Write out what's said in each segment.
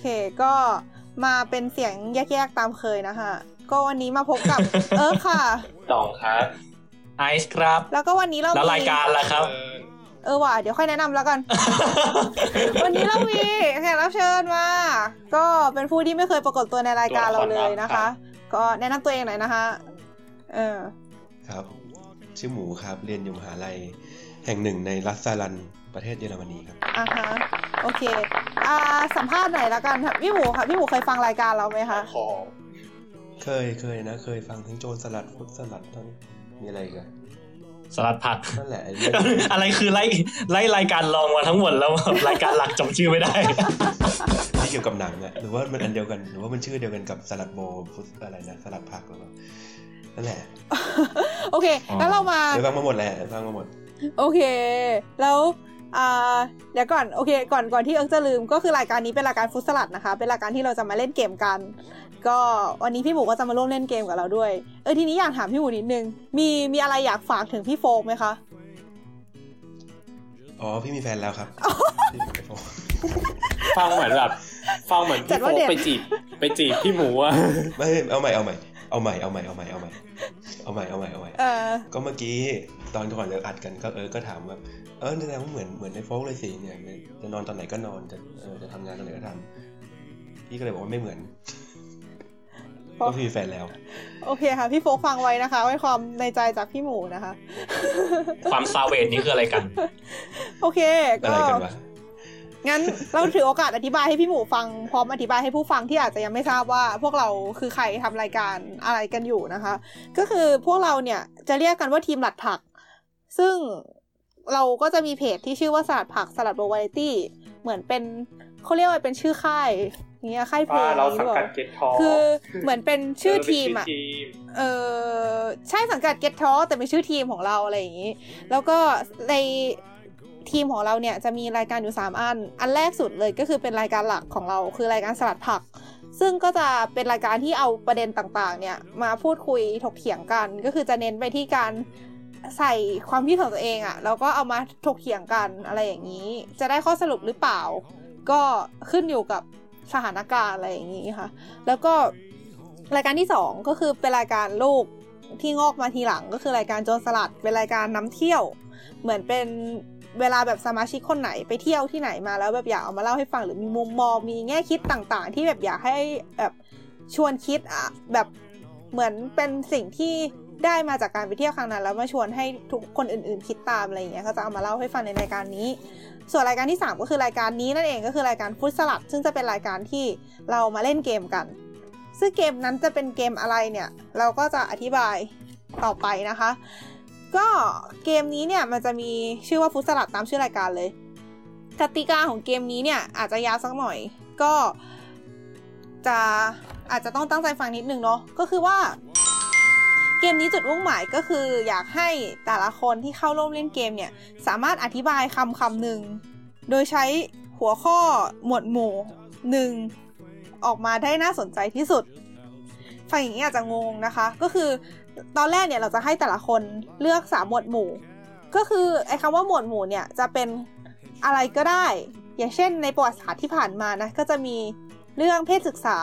เคก็มาเป็นเสียงแยกๆตามเคยนะคะ ก็วันนี้มาพบกับ เออค่ะสองครับไอซ์ครับ แล้วก็วันนี้เราแล้วมีรายการล่ะครับ เออว่ะเดี๋ยวค่อยแนะนำแล้วกัน วันนี้เรามีแขกรับเชิญมาก็เป็นผู้ที่ไม่เคยปรากฏตัวในรายการเราเลยนะคะ ก็แนะนำตัวเองหน่อยนะคะ เออ ครับ ชื่อหมูครับ เรียนอยู่มหาลัยแห่งหนึ่งในรัสซาลัน ประเทศเยอรมนีครับอะฮะโอเคอ่าสัมภาษณ์หน่อยแล้วกันค่ะพี่หมูค่ะพี่หมูเคยฟังรายการเราไหมคะขอเคยเคยนะ เคยฟังทั้งโจรสลัดฟุตสลัดตอนมีอะไรอีกันสลัดผักนั่นแหละไอ้เรื่องอะไรคือไล่ไล่รายการรองมาทั้งหมดแล้วรายการหลักจำชื่อไม่ได้ที่เกี่ยวกับหนังอะหรือว่ามันอันเดียวกันหรือว่ามันชื่อเดียวกันกับสลัดโบฟุตอะไรนะสลัดผักหรือเปล่านั่นแหละโอเค แล้วเรามาเคยฟังมาหมดแหละฟังมาหมด โอเค แล้ว อ่าเดี๋ยวก่อนโอเค ก่อนก่อนที่เอิงจะลืมก็คือรายการนี้เป็นรายการฟุตสลัดนะคะ เป็นรายการที่เราจะมาเล่นเกมกัน ก็วันนี้พี่หมูก็จะมาร่วมเล่นเกมกับเราด้วย เออทีนี้อยากถามพี่หมูนิดนึง มีมีอะไรอยากฝากถึงพี่โฟกไหมคะอ๋อพี่มีแฟนแล้วครับพี่มีแฟนฟังเหมือนแบบฟังเหมือนจัพี่ดโฟว่าเด็ดไปจีบไปจีบพี่หมูอะไม่เอาใหม่เอาใหม่เอาใหม่เอาใหม่เอาใหม่เอาใหม่เอาใหม่เอาใหม่เอาใหม่เออก็เมื่อกี้ตอนก่อนจะอัดกันก็เออก็ถามว่า เออแสดงว่าเหมือนเหมือนในโฟกเลยสิเนี่ยจะนอนตอนไหนก็นอนจะเออจะทำงานตอนไหนก็ทำพี่ก็เลยบอกว่าไม่เหมือนเพราะก็มีแฟนแล้ว โอเคค่ะ พี่โฟกฟังไว้นะคะไว้ความในใจจากพี่หมูนะคะ ความซาเวทนี่คืออะไรกัน โอเคอะก็ไรกันวะงั้นเราถือโอกาสอธิบายให้พี่หมูฟังพร้อมอธิบายให้ผู้ฟังที่อาจจะยังไม่ทราบว่า พวกเราคือใครทำรายการอะไรกันอยู่นะคะ ก็คือพวกเราเนี่ยจะเรียกกันว่าทีมหลัดผัก ซึ่ง เราก็จะมีเพจที่ชื่อว่าสลัดผักสลัดโบวาไรตี้เหมือนเป็นเขาเรียกว่าเป็นชื่อค่ายอย่างเงี้ยค่ายเพลว่างเราสังกัดหรือเปล่าเก็ตทอคือเหมือนเป็นชื่อทีมอะเเป็นชื่ทีมเออใช่สังกัด Get Talk แต่เป็นชื่อทีมของเราอะไรอย่างนี้ แล้วก็ในทีมของเราเนี่ยจะมีรายการอยู่ 3 อัน อันแรกสุดเลยก็คือเป็นรายการหลักของเราคือรายการสลัดผัก ซึ่งก็จะเป็นรายการที่เอาประเด็นต่างๆ เนี่ยมาพูดคุยถกเถียงกัน ก็คือจะเน้นไปที่การ ใส่ความคิดของตัวเองอะแล้วก็เอามาถกเถียงกันอะไรอย่างนี้ จะได้ข้อสรุปหรือเปล่า ก็ขึ้นอยู่กับสถานการณ์อะไรอย่างนี้ค่ะ แล้วก็รายการที่สองก็คือเป็นรายการลูกที่งอกมาทีหลังก็คือรายการโจรสลัดเป็นรายการน้ำเที่ยว เหมือนเป็นเวลาแบบสมาชิกคนไหนไปเที่ยวที่ไหนมาแล้วแบบอยากเอามาเล่าให้ฟังหรือมีมุมมองมีแง่คิดต่างๆ ที่แบบอยากให้แบบชวนคิดอะแบบเหมือนเป็นสิ่งที่ ได้มาจากการไปเที่ยวครั้งนั้น แล้วมาชวนให้ทุกคนอื่นๆคิดตามอะไรอย่างเงี้ยก็จะเอามาเล่าให้ฟังในรายการนี้ ส่วนรายการที่ 3 ก็คือรายการนี้นั่นเองก็คือรายการฟุตสลัด ซึ่งจะเป็นรายการที่เรามาเล่นเกมกัน ซึ่งเกมนั้นจะเป็นเกมอะไรเนี่ย เราก็จะอธิบายต่อไปนะคะ ก็เกมนี้เนี่ยมันจะมีชื่อว่าฟุตสลัดตามชื่อรายการเลยกติกาของเกมนี้เนี่ยอาจจะยาวสักหน่อยก็จะอาจจะต้องตั้งใจฟังนิดนึงเนาะก็คือว่า เกมนี้จุดมุ่งหมายก็คืออยากให้แต่ละคนที่เข้าร่วมเล่นเกมเนี่ย สามารถอธิบายคำคำหนึ่ง โดยใช้หัวข้อหมวดหมู่หนึ่งออกมาได้น่าสนใจที่สุดฟังอย่างนี้อาจจะงงนะคะ ก็คือตอนแรกเนี่ยเราจะให้แต่ละคนเลือกสามหมวดหมู่ ก็คือไอ้คำว่าหมวดหมู่เนี่ยจะเป็นอะไรก็ได้ อย่างเช่นในประวัติศาสตร์ที่ผ่านมานะก็จะมีเรื่องเพศศึกษา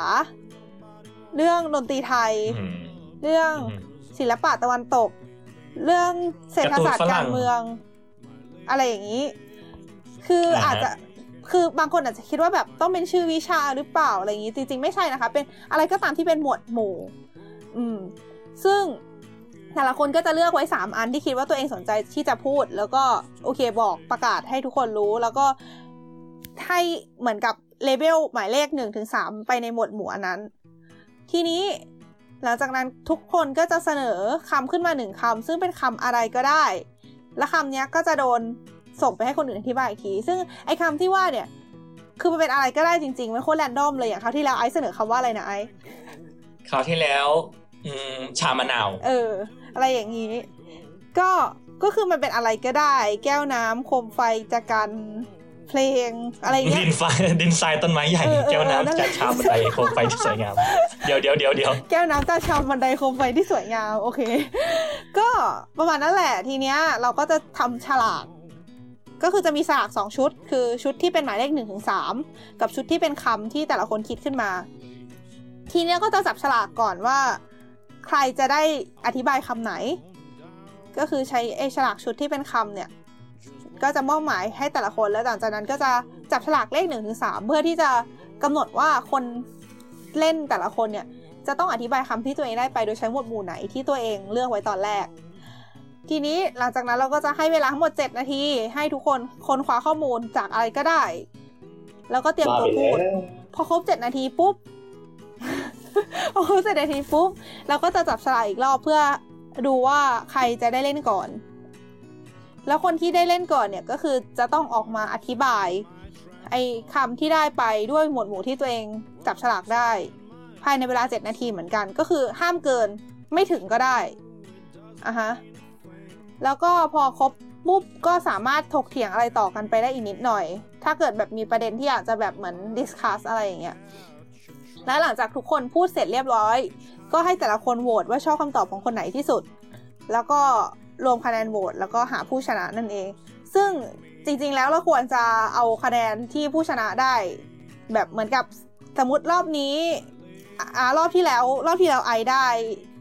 เรื่องดนตรีไทยอืมเรื่องอืม ศิลปะตะวันตก เรื่องเศรษฐศาสตร์การ์ตูนฝรั่กางรเมือง อะไรอย่างนี้ คืออาอ่าอาจฮะจะคือบางคนอาจจะคิดว่าแบบต้องเป็นชื่อวิชาหรือเปล่าอะไรอย่างนี้ จริง ๆ ไม่ใช่นะคะ เป็นอะไรก็ตามที่เป็นหมวดหมู่ อืม ซึ่งแต่ละคนก็จะเลือกไว้สามอันที่คิดว่าตัวเองสนใจที่จะพูด แล้วก็โอเคบอกประกาศให้ทุกคนรู้ แล้วก็ให้เหมือนกับเลเวลหมายเลขหนึ่งถึงสามไปในหมวดหมู่อันนั้น ทีนี้ หลังจากนั้นทุกคนก็จะเสนอคำขึ้นมาหนึ่งคำซึ่งเป็นคำอะไรก็ได้ และคำเนี้ยก็จะโดนส่งไปให้คนอื่นอธิบายอีกที ซึ่งไอ้คำที่ว่าเนี่ย คือมันเป็นอะไรก็ได้จริงๆมันโคตรแรนดอมเลยอย่างคราวที่แล้วไอซ์เสนอคำว่าอะไรนะไอซ์คราวที่แล้ว อืมชามะนาวเออ อะไรอย่างนี้ ก็ก็คือมันเป็นอะไรก็ได้ แก้วน้ำโคมไฟจักรัน เพลงอะไรเงี้ดิยนไฟดินทรายต้นไม้ใหญ่เออเออแก้วนั่นแหน้ำละจัดชาบันไดโคมไฟที่สวยงาม เดี๋ยวเดี๋ยวเดี๋ยวเดี๋ยวแก้วน้ำตาชามบันไดโคมไฟที่สวยงามโอเค ก็ประมาณนั้นแหละทีเนี้ยเราก็จะทำฉลากก็คือจะมีฉลากสองชุด คือชุดที่เป็นหมายเลขหนึ่งถึงสามกับชุดที่เป็นคำที่แต่ละคนคิดขึ้นมา ทีเนี้ยก็จะจับฉลากก่อนว่า ใครจะได้อธิบายคำไหน ก็คือใช้ไอ้ฉลากชุดที่เป็นคำเนี่ย ก็จะมอบหมายให้แต่ละคน แล้วหลังจากนั้นก็จะจับฉลากเลขหนึ่งถึงสามเพื่อที่จะกำหนดว่าคนเล่นแต่ละคนเนี่ยจะต้องอธิบายคำที่ตัวเองได้ไปโดยใช้หมวดหมู่ไหนที่ตัวเองเลือกไว้ตอนแรก ทีนี้หลังจากนั้นเราก็จะให้เวลาทั้งหมด 7 นาที ให้ทุกคนค้นคว้าข้อมูลจากอะไรก็ได้ แล้วก็เตรียมตัวพูด พอครบ 7 นาทีปุ๊บพอครบเจ็ดนาทีปุ๊บเราก็จะจับฉลากอีกรอบเพื่อดูว่าใครจะได้เล่นก่อน แล้วคนที่ได้เล่นก่อนเนี่ยก็คือจะต้องออกมาอธิบาย ไอ้คำที่ได้ไปด้วยหมวดหมู่ที่ตัวเองจับฉลากได้ ภายในเวลา 7 นาทีเหมือนกัน ก็คือห้ามเกินไม่ถึงก็ได้อะฮะแล้วก็พอครบปุ๊บก็สามารถถกเถียงอะไรต่อกันไปได้อีกนิดหน่อย ถ้าเกิดแบบมีประเด็นที่อยากจะแบบเหมือน discuss อะไรอย่างเงี้ยแล้วหลังจากทุกคนพูดเสร็จเรียบร้อย ก็ให้แต่ละคนโหวตว่าชอบคำตอบของคนไหนที่สุด แล้วก็ รวมคะแนนโหวตแล้วก็หาผู้ชนะนั่นเอง ซึ่งจริงๆแล้วเราควรจะเอาคะแนนที่ผู้ชนะได้ แบบเหมือนกับสมมติรอบนี้อ่ารอบที่แล้ว รอบที่แล้วไอได้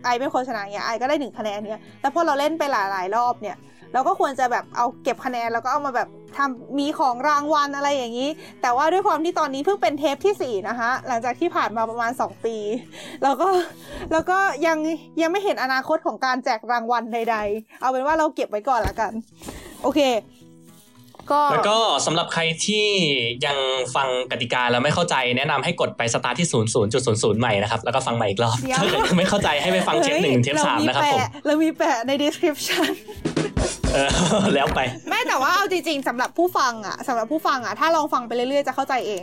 ไอเป็นคนชนะเนี่ยไอก็ได้หนึ่งคะแนนเนี่ยแล้วพอเราเล่นไปหลายๆรอบเนี่ย เราก็ควรจะแบบเอาเก็บคะแนนแล้วก็เอามาแบบทำมีของรางวัลอะไรอย่างนี้ แต่ว่าด้วยความที่ตอนนี้เพิ่งเป็นเทปที่สี่นะคะหลังจากที่ผ่านมาประมาณ 2 ปีแล้วก็แล้วก็ยังยังไม่เห็นอนาคตของการแจกรางวัลใด ๆ เอาเป็นว่าเราเก็บไว้ก่อนละกัน โอเคก็แล้วก็สำหรับใครที่ยังฟังกติกาแล้วไม่เข้าใจแนะนำให้กดไปสตาร์ทที่ 0 0 0 0 ใหม่นะครับ แล้วก็ฟังใหม่อีกรอบ ถ้าเกิดยังไม่เข้าใจให้ไปฟังเทปหนึ่งเทปสามนะครับผมเาแปเรามีแปะใน description เออ แล้วไป ไม่แต่ว่าเอาจริงๆสำหรับผู้ฟังอะสำหรับผู้ฟังอะถ้าลองฟังไปเรื่อยๆจะเข้าใจเอง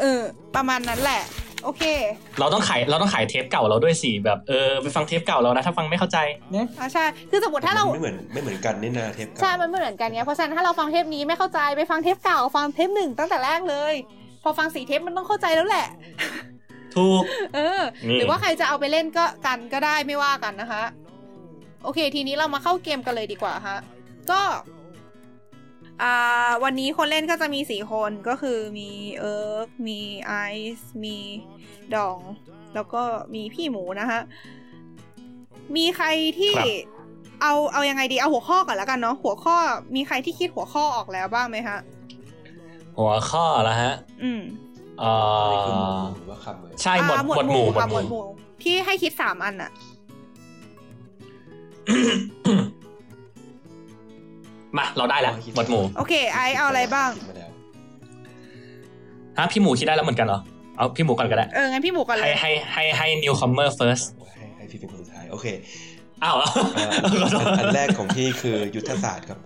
เออประมาณนั้นแหละ โอเค เราต้องขายเราต้องขายเทปเก่าเราด้วยสิแบบเออไปฟังเทปเก่าเรานะ ถ้าฟังไม่เข้าใจนะอ่าใช่คือสมมติถ้าเราไม่เหมือนไม่เหมือนกันนี่นาเทปเก่าใช่มันไม่เหมือนกันไงเพราะฉะนั้นถ้าเราฟังเทปนี้ไม่เข้าใจไปฟังเทปเก่าฟังเทปหนึ่งตั้งแต่แรกเลย พอฟังสี่เทปมันต้องเข้าใจแล้วแหละถูกเออนี่หรือว่าใครจะเอาไปเล่นก็กันก็ได้ไม่ว่ากันนะคะ โอเค ทีนี้เรามาเข้าเกมกันเลยดีกว่าฮะ ก็อ่าวันนี้คนเล่นก็จะมีสี่คนก็คือมีเอิร์กมีไอซ์มีดอง แล้วก็มีพี่หมูนะคะมีใครที่ครับเอาเอายังไงดีเอาหัวข้อก่อนแล้วกันเนาะหัวข้อมีใครที่คิดหัวข้อออกแล้วบ้างไหมฮะ หัวข้อแล้วฮะ อืมเอ่นี่คือหมวดอหมู่หรือว่าคำเลยใช่หมวดอ่าหมวดหมู่หมวค่ะดหหมวมู่ดหมู่ที่ให้คิดสามอันอะ มาเราได้แล้วหมวดหมู่โอเค ไอซ์เอาอะไรบ้างคิดมาแล้วฮะพี่หมูคิดได้แล้วเหมือนกันเหรอเอาพี่หมูก่อนก็ได้เอองั้นพี่หมูก่อนเลให้ยให้ให้ให้ newcomer first ให้ให้พี่เป็นคนสุดท้ายโอเคอ้าวเอ่อขอโทษอันแรกของพี่คือยุทธศาสตร์ครับ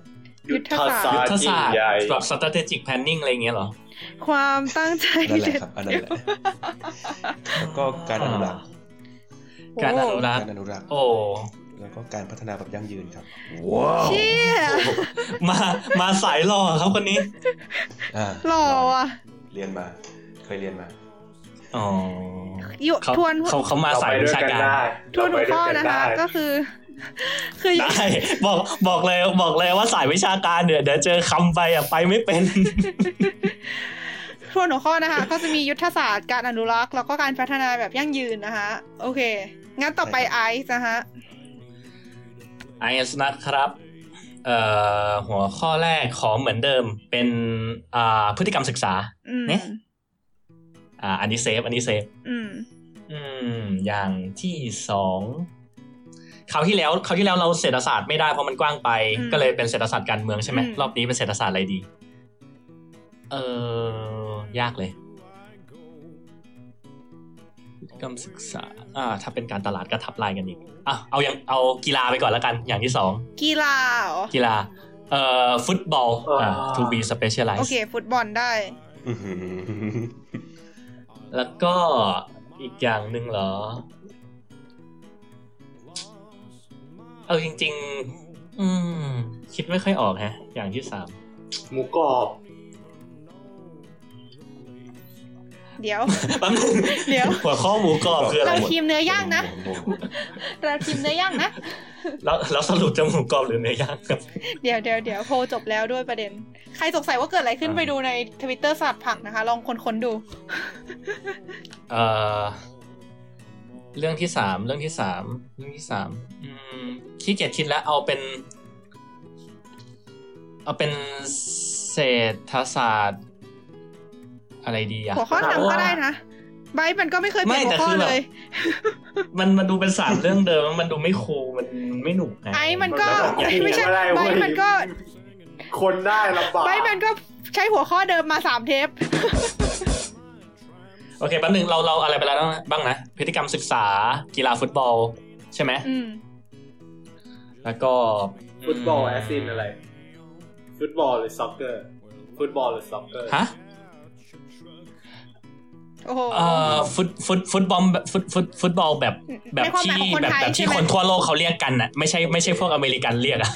ยุทธศาสตร์ยุทธศาสตร์ยิ่งใหญ่แบบ strategic planning อะไรอย่างเงี้ยเหรอ ความตั้งใจนั่นแหละเด็ดครับอันนั้นแหละแล้วก็การอนุรักษ์การอนุรักกาษ์รอนุรักษ์โอ้ แล้วก็การพัฒนาแบบยั่งยืนครับเชี่ยมามาสายหล่อครับคนนี้อ่าหล่ออะเรียนมา เคยเรียนมาอ๋อยุเขาทวนเขาเขามาสายวิชาการทวนหัวข้อนะคะ ก็คือ คือได้บอกบอกเลยบอกเลยว่าสายวิชาการเดี๋ยวเดี๋ยวเจอคำไปอะไปไม่เป็นทวนหัวข้อนะคะ ก็จะมียุทธศาสตร์การอนุรักษ์แล้วก็การพัฒนาแบบยั่งยืนนะคะ โอเค งั้นต่อไปไอซ์นะคะ ไอซ์นะครับเอ่อหัวข้อแรกขอเหมือนเดิมเป็นอ่าพฤติกรรมศึกษาอืมเนี่ยอ่าอันนี้เซฟอันนี้เซฟอืมอืมอย่างที่สองคราวที่แล้วคราวที่แล้วเราเศรษฐศาสตร์ไม่ได้เพราะมันกว้างไปอืมก็เลยเป็นเศรษฐศาสตร์การเมืองใช่ไหมอืมรอบนี้เป็นเศรษฐศาสตร์อะไรดี เออยากเลยพฤติกรรมศึกษา อ่าถ้าเป็นการตลาดก็ทับลายกันอีกอะเอาอย่างเอากีฬาไปก่อนแล้วกันอย่างที่สองกีฬาเหรอกีฬาเอ่อฟุตบอลอ่าอ่า to be specialized โอเค ฟุตบอลได้อื้อหือแล้วก็อีกอย่างหนึ่งเหรอ เออจริง ๆ อืม คิดไม่ค่อยออกฮะ อย่างที่สามหมูกรอบ เดี๋ยวแป๊บนึงเดี๋ยวหัวข้อหมูกรอบคืออะไรเราหมดทีมเนื้อย่างนะหมูหมูเราทีมเนื้อย่างนะแล้วแล้วสรุปจะหมูกรอบหรือเนื้อย่างครับเดี๋ยวเดี๋ยวเดี๋ยวโพลจบแล้วด้วยประเด็น ใครสงสัยว่าเกิดอะไรขึ้นอ่าไปดูในทวิตเตอร์สลัดผักนะคะ ลองค้นๆดูเอ่อเรื่องที่สามเรื่องที่สามเรื่องที่สามอืมขี้เกียจคิดแล้วเอาเป็น เอาเป็นเศรษฐศาสตร์ อะไรดีอะหัวข้อนำก็ได้นะไบร์ทมันก็ไม่เคยเปลี่ยนไม่หัแต่วข้อคือแบบเลย มันมันดูเป็นสามเรื่องเดิมมันดูไม่คูลมันไม่หนุกไงไอ้มันก็มันก็ไม่ใช่ไม่ได้เว้ไบยร์ทมันก็ คนได้ลำบากไบร์ทมันก็ใช้หัวข้อเดิมมาสามเทปโอเคแป๊บนึงเราเราอะไรไปแล้วบ้างนะ พฤติกรรมศึกษากีฬาฟุตบอล ใช่ไหมอืมแล้วก็ ฟุตบอล as in อะไร ฟุตบอลหรือ soccer ฟุตบอลหรือ soccer ฮะโอ้โห เอ่อฟุตฟุตฟุตบอลแบบฟุตฟุตฟุตบอลแบบแบบในความหมายที่ของคนแบบไทยแบบที่ใช่ไหมคนทั่วโลกเขาเรียกกันน่ะไม่ใช่ไม่ใช่พวกอเมริกันเรียกอะ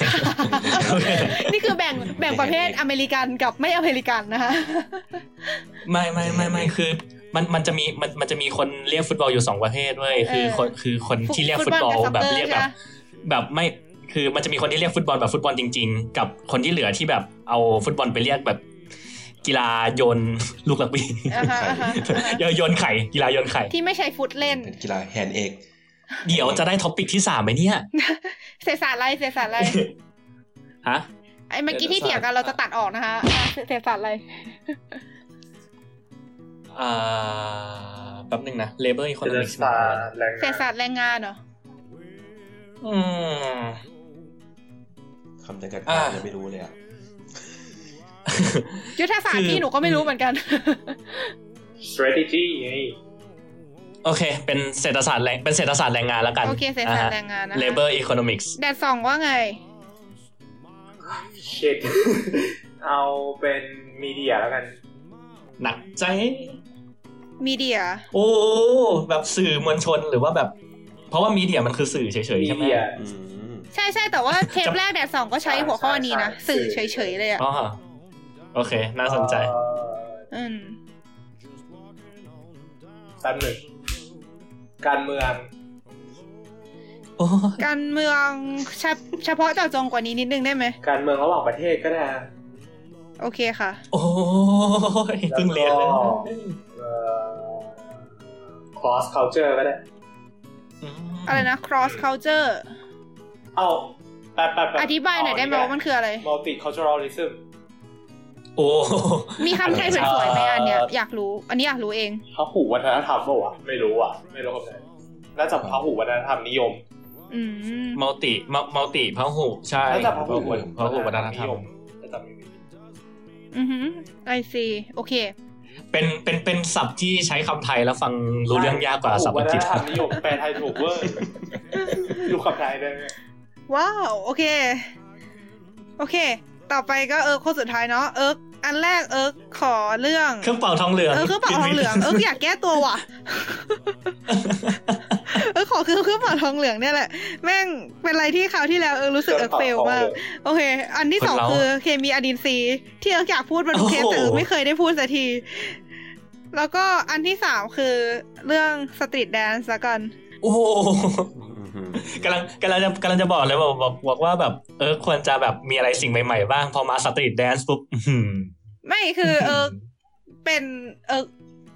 นี่คือแบ่งแบ่งประเภทอเมริกันกับไม่อเมริกันนะคะไม่ไม่ไม่ไม่คือมันมันจะมีมันมันจะมีคนเรียกฟุตบอลอยู่สองประเภทเว้ยคือเออคนคือคนที่เรียกฟุตบอลฟุตบอลกับแบบ soccer เรียกแบบใช่ไหมแบบไม่คือมันจะมีคนที่เรียกฟุตบอลแบบฟุตบอลจริง ๆ กับคนที่เหลือที่แบบเอาฟุตบอลไปเรียกแบบ กีฬาโยนลูกรักบี้อ่าฮะอ่าฮะอ่าฮะโยนโยนไข่กีฬาโยนไข่ ที่ไม่ใช่ฟุตเล่นเป็นกีฬา handegg เดี๋ยวจะได้ topic ที่สามไหมเนี่ยเศรษฐศาสตร์อะไรเศรษฐศาสตร์อะไรฮะไอ้เมื่อกี้ที่เถียงกันเราจะตัดออกนะคะอะเศรษฐศาสตร์อะไรอ่าแป๊บหนึ่งนะ labor economics เศรษฐศาสตร์แรงเศรษฐศาสตร์แรงงานเหรออืมคำจำกัดความอ่ายังไม่รู้เลยอะ ยุทธศาสตร์ที่หนูก็ไม่รู้เหมือนกัน strategy ไงโอเค เป็นเศรษฐศาสตร์แรงเป็นเศรษฐศาสตร์แรงงานแล้วกัน โอเค เศรษฐศาสตร์แรงงานนะคะ labor economics แดดสองว่าไง shit เอาเป็นมีเดียแล้วกัน หนักใจ มีเดีย โอ้ แบบสื่อมวลชนหรือว่าแบบ เพราะว่ามีเดียมันคือสื่อเฉยๆมีใช่ไหมเดียอืมใช่ใช่แต่ว่าเทปแรกแดดสองก็ใช้หัวข้อนี้นะใช่สื่อใช่เฉยๆเลยอะอ๋อ โอเค น่าสนใจเอ่ออืมแป๊บหนึ่งการเมืองโอ้การเมืองเฉพเฉพาะเจาะจงกว่านี้นิดนึงได้ไหม การเมืองระหว่างประเทศก็ได้นะโอเคค่ะ โอ้ยเพิ่งเรียนเลยแล้วก็เอ่อ cross culture ก็ได้มอะไรนะ cross culture เอาแป๊บแป๊บแป๊อธิบายหน่อยได้ไหมว่ามันคืออะไร multiculturalism โอ้ มีคำไทยสวยๆไหมอันเนี้ยอยากรู้ อันนี้อยากรู้เองพหุวัฒนธรรมเปล่าวะไม่รู้อะ ไม่รู้คำไหนน่าจะพหุวัฒนธรรมนิยมอืม multi multi พหุใช่น่าจะพหุพหุวัฒนธรรมน่าจะไม่มีอือหือ I see โอเค เป็นเป็นเป็นศัพท์ที่ใช้คำไทยแล้วฟังรู้เรื่องยากกว่าศัพท์อังกฤษพหูวัฒนธรรมนิยมแปลไทยถูกเวอร์ดูคำไทยได้ไหมว้าวโอเค โอเค ต่อไปก็เอิร์กคนสุดท้ายเนาะเอิร์กอันแรกเอิร์กขอเรื่องเครื่องเป่าทองเหลืองเออเครื่องเป่าทองเหลืองเอิร์กอยากแก้ตัวว่ะเออขอคือเครื่องเป่าทองเหลืองเนี่ยแหละแม่งเป็นอะไรที่คราวที่แล้วเออรู้สึกเอิร์ก fail มากโอเค อันที่สองคนเราคือเคมีอะดีนซี ที่เอิร์กอยากพูดมาทุกเทปโอ้โหแต่เอิร์กไม่เคยได้พูดสักที แล้วก็อันที่สามคือเรื่อง street dance ละกัน โอ้โหอืมอืม กำลังกำลังจะกำลังจะบอกเลยบอกบอกบอกว่าแบบเออควรจะแบบมีอะไรสิ่งใหม่ๆบ้าง พอมา street dance ปุ๊บอื้อหือไม่คือเอิร์กเป็นเอิร์ก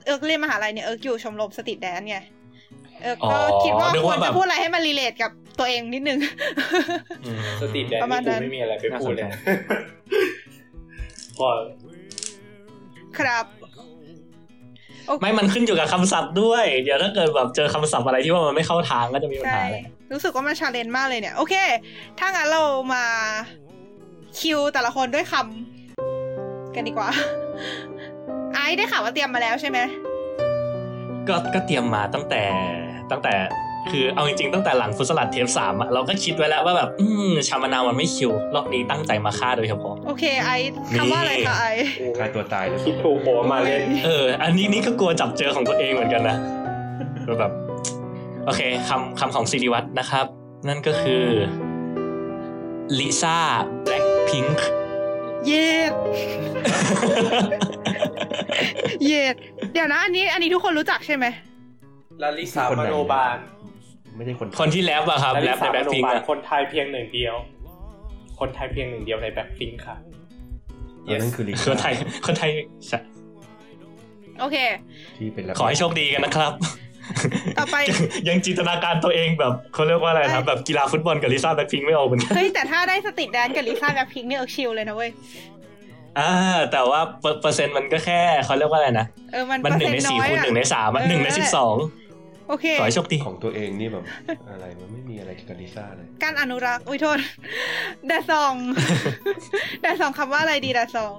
เอิร์กเรียนมหาลัยเนี่ยเอิร์กอยู่ชมรม street dance ไงเอิร์กก็คิดว่านึกควรจะแบบพูดอะไรให้มัน relate กับตัวเองนิดนึงอืม street dance ประมาณนี่นั้กูนไม่มีอะไรไปพูดเลยน่าสนใจพอครับโอเค ไม่มันขึ้นอยู่กับคำศัพท์ด้วย เดี๋ยวถ้าเกิดแบบเจอคำศัพท์อะไรที่ว่ามันไม่เข้าทางก็จะมีปัญใช่หาเลยรู้สึกว่ามันชาเลนจ์มากเลยเนี่ย โอเค ถ้างั้นเรามาคิวแต่ละคนด้วยคำกันดีกว่า ไอซ์ได้ข่าวว่าเตรียมมาแล้วใช่ไหมก็ก็เตรียมมาตั้งแต่ตั้งแต่ คือเอาจริงๆตั้งแต่หลังฟุตสลัดเทปสามอะเราก็คิดไว้แล้วว่าแบบ อืมชามะนาวมันไม่คิว รอบนี้ตั้งใจมาฆ่าโดยเฉพาะ โอเคไอซ์คำว่าอะไรคะไอซ์ฆ่าตัวตายเลยคิดถูกโผล่มาเลยเออ อันนี้นี่ก็กลัวจับเจอของตัวเองเหมือนกันนะแบบโอเคคำคำของสิริวัตรนะครับ นั่นก็คือลิซ่าแบล็คพิงค์เย็ดเย็ดเดี๋ยวนะ อันนี้อันนี้ทุกคนรู้จักใช่ไหมลาลิสามโนบาล ไม่ใช่คนคนที่แรปอะครับลาแรลิปในสามแบ็คโนพิงบาลอะคนไทยเพียงหนึ่งเดียว คนไทยเพียงหนึ่งเดียวในแบ็คพิงค่ะเออนั่นคือลิคนไทยคนไทยใช่โอเคที่เป็นขอให้โชคดีกันนะครับ ต่อไปยังจินตนาการตัวเองแบบเขาเรียกว่าอะไรนะแบบกีฬาฟุตบอลกับลิซ่าแบ็คพิงไม่ออกเหมือนกันเฮ้ยแต่ถ้าได้ street dance กับลิซ่าแบ็คพิงค์นี่เออ chill เลยนะเว้ยอ่าแต่ว่าเปอร์เปอร์เซ็นต์มันก็แค่เขาเรียกว่าอะไรนะเออมันมันหนึ่งในเปอร์สี่เซ็คูณต์หนึ่งในอยอะสามอะเออหนึ่งในสิบสอง โอเคขอให้โชคดีของตัวเองนี่แบบอะไรมันไม่มีอะไรเกี่ยวกับลิซ่าเลย การอนุรักษ์ อุ้ยโทษแดดซองแดดซองคำว่าอะไรดีแดดซอง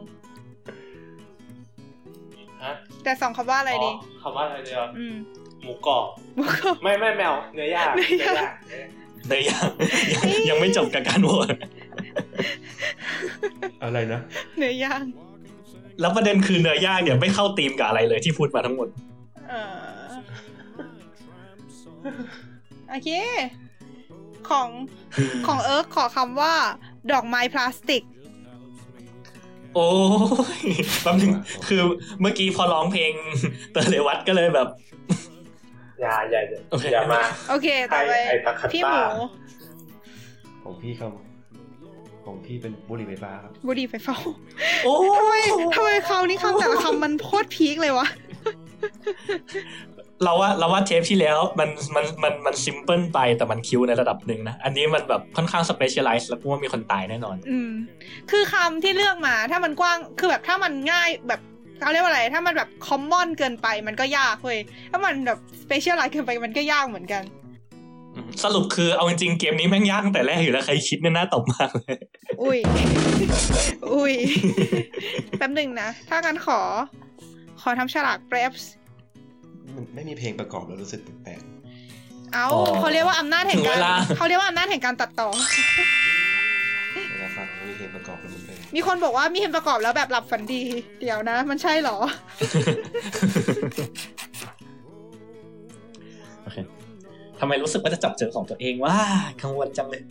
ฮะแดดซองคำว่าอะไรดีอ๋อคำว่าอะไรเดียวอืมหมูกรอบบุกเข้าไม่ไม่แมวเนื้อย่างเนื้อย่างเนื้อย่างเลยยังยังยังไม่จบกับการโหวตอะไรนะเนื้อย่างแล้วประเด็นคือเนื้อย่างเนี่ยไม่เข้าธีมกับอะไรเลยที่พูดมาทั้งหมด เออ โอเค ของของเอิร์กขอคำว่า ดอกไม้พลาสติก โอ้ยแป๊บนึงคือเมื่อกี้พอร้องเพลงเตอร์เลวัตก็เลยแบบ อย่าอย่าอย่าโอเคอย่ามา โอเคต่อไปไอ้ตะขัดพี่หมูตาของพี่เขาของพี่เป็นบุหรี่ไฟฟ้าครับบุหรี่ไฟฟ้า โอ้ทำไมทำไมคำนี้คำแต่ละคำมันโคตร peak เลยวะ เราว่าเราว่าเทปที่แล้วมันมันมันมัน simple ไปแต่มันคิวในระดับหนึ่งนะ อันนี้มันแบบค่อนข้าง specialize แล้วกูว่ามีคนตายแน่นอน อืม คือคำที่เลือกมาถ้ามันกว้างคือแบบถ้ามันง่ายแบบเขาเรียกว่าอะไร ถ้ามันแบบ common เกินไปมันก็ยากเว้ยถ้ามันแบบ specialize เกินไปมันก็ยากเหมือนกันสรุปคือเอาจริงๆเกมนี้แม่งยากตั้งแต่แรกอยู่แล้วใครคิดเนี่ยน่าตบมากเลย อุ้ย อุ้ย แป๊บหนึ่งนะ ถ้ากันขอ ขอทำฉลากเปรฟส์ มันไม่มีเพลงประกอบแล้วรู้สึกแปลกเอาอ๋อเขาเรียกว่าอำนาจแห่งถึงกาเวรลาเขาเรียกว่าอำนาจแห่งการตัดต่อๆเวลาฟังแล้วมีเพลงประกอบแล้วมันเป็นมีคนบอกว่ามีเพลงประกอบแล้วแบบหลับฝันดี เดี๋ยวนะ มันใช่เหรอโอเคทำไมรู้สึกว่าจะจับเจอของตัวเองว่ากังวลจังเลย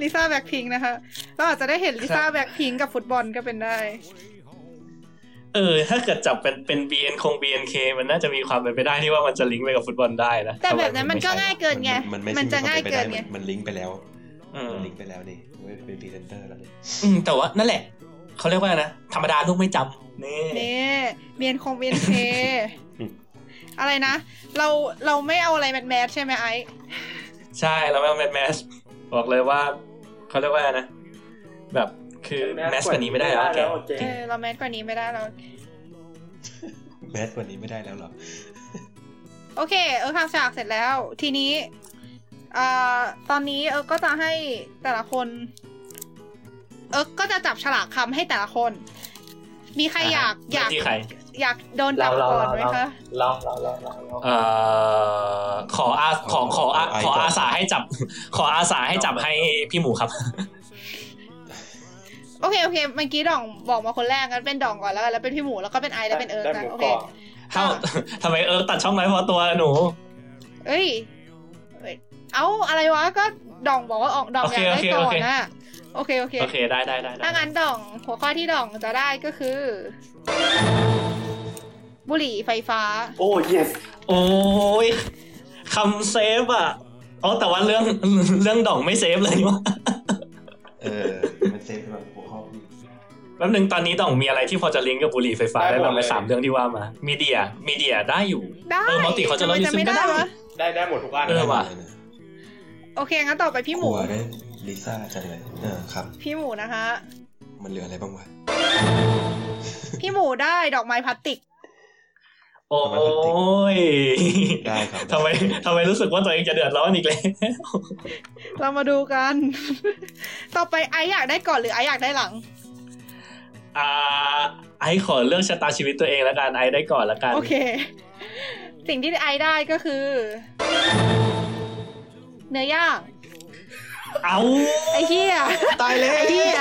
ลิซ่าแบ็คพิงนะคะเราอาจจะได้เห็นลิซ่าแบ็คพิงกับฟุตบอลก็เป็นได้ เออ ถ้าเกิดจับเป็นเป็น BN คง BNK มันน่าจะมีความเป็นไปได้ที่ว่ามันจะลิงก์ไปกับฟุตบอลได้นะ แต่แบบนั้นมันก็ง่ายเกินไง มันไม่มันจะง่ายเกินไง มันลิงก์ไปแล้วอืมมันลิงก์ไปแล้วนี่ไม่เป็นพรีเซนเตอร์แล้วนี่อืมแต่ว่านั่นแหละเขาเรียกว่าไงนะ ธรรมดาลูกไม่จำนี่นี่ BN คง BNKอะไรนะ เราเราไม่เอาอะไรแมทแมทใช่ไหมไอซ์ใช่แล้วแม่งแมสแมสบอกเลยว่าเขาเรียกว่าไงนะ แบบ คือแมสกว่านี้ไม่ได้แล้วแกโอเคเออเราแมทกว่านี้ไม่ได้แล้วแมสกว่านี้ไม่ได้แล้วเหรอ โอเค เออทำฉากเสร็จแล้ว ทีนี้อ่าตอนนี้เออก็จะให้แต่ละคน เออก็จะจับฉลากคำให้แต่ละคน มีใครอยากอยากที่ใครอยากโดนเราจับเราก่อนเราไหมคะเราเราเราเราเราเอ่อขออาขอขออาขออาสาให้จับ ขออาสาให้จับให้พี่หมูครับ โอเค โอเคเมื่อกี้ดองบอกมาคนแรกงั้นเป็นดองก่อนแล้วกันแล้วเป็นพี่หมูแล้วก็เป็นไอซ์แล้วเป็นเอิร์กได้กันหมูโอกเครอบเท่าทำไมเออตัดช่องน้อยเพราะตัวหนูเอ้ยเอ้ยเอาอะไรวะก็ดองบอกว่าออกดองโออเคยากได้โอเคก่อโอนเคนะโอเคโอเคโอเคได้ได้ได้ได้ถ้างั้นดองหัวข้อที่ดองจะได้ก็คือ บุหรี่ไฟฟ้า โอ้ yes โอ้ยคำ safe อะอ๋อแต่ว่าเรื่องเรื่องดองไม่ safe เลยนี่วะเออมัน safe สำหรับหัวข้อพี่ แป๊บนึงตอนนี้ดองมีอะไรที่พอจะลิงก์กับบุหรี่ไฟฟ้าได้ได้หมดบ้างไหมเลยสามเรื่องที่ว่ามา media media ได้อยู่ได้เออ multicultural ทำไมจะไม่ก็ได้ได้วะได้ได้หมดทุกอันเออว่ะเลยนะโอเคงั้นต่อไปพี่หกมูลัวได้ลิซ่าจังเลยเออครับ พี่หมูนะคะ มันเหลืออะไรบ้างวะพี่หมูได้ดอกไม้พลาสติก โอ้ยได้ครับทำไมทำไมรู้สึกว่าตัวเองจะเดือดร้อนอีกแล้วเรามาดูกัน ต่อไปไอซ์อยากได้ก่อนหรือไอซ์อยากได้หลัง อ่าไอขอเลือกชะตาชีวิตตัวเองแล้วกันไอได้ก่อนแล้วกัน โอเค สิ่งที่ไอซ์ได้ก็คือ เนื้อย่าง เอาไอ้เหี้ยตายแล้วไอ้เหี้ย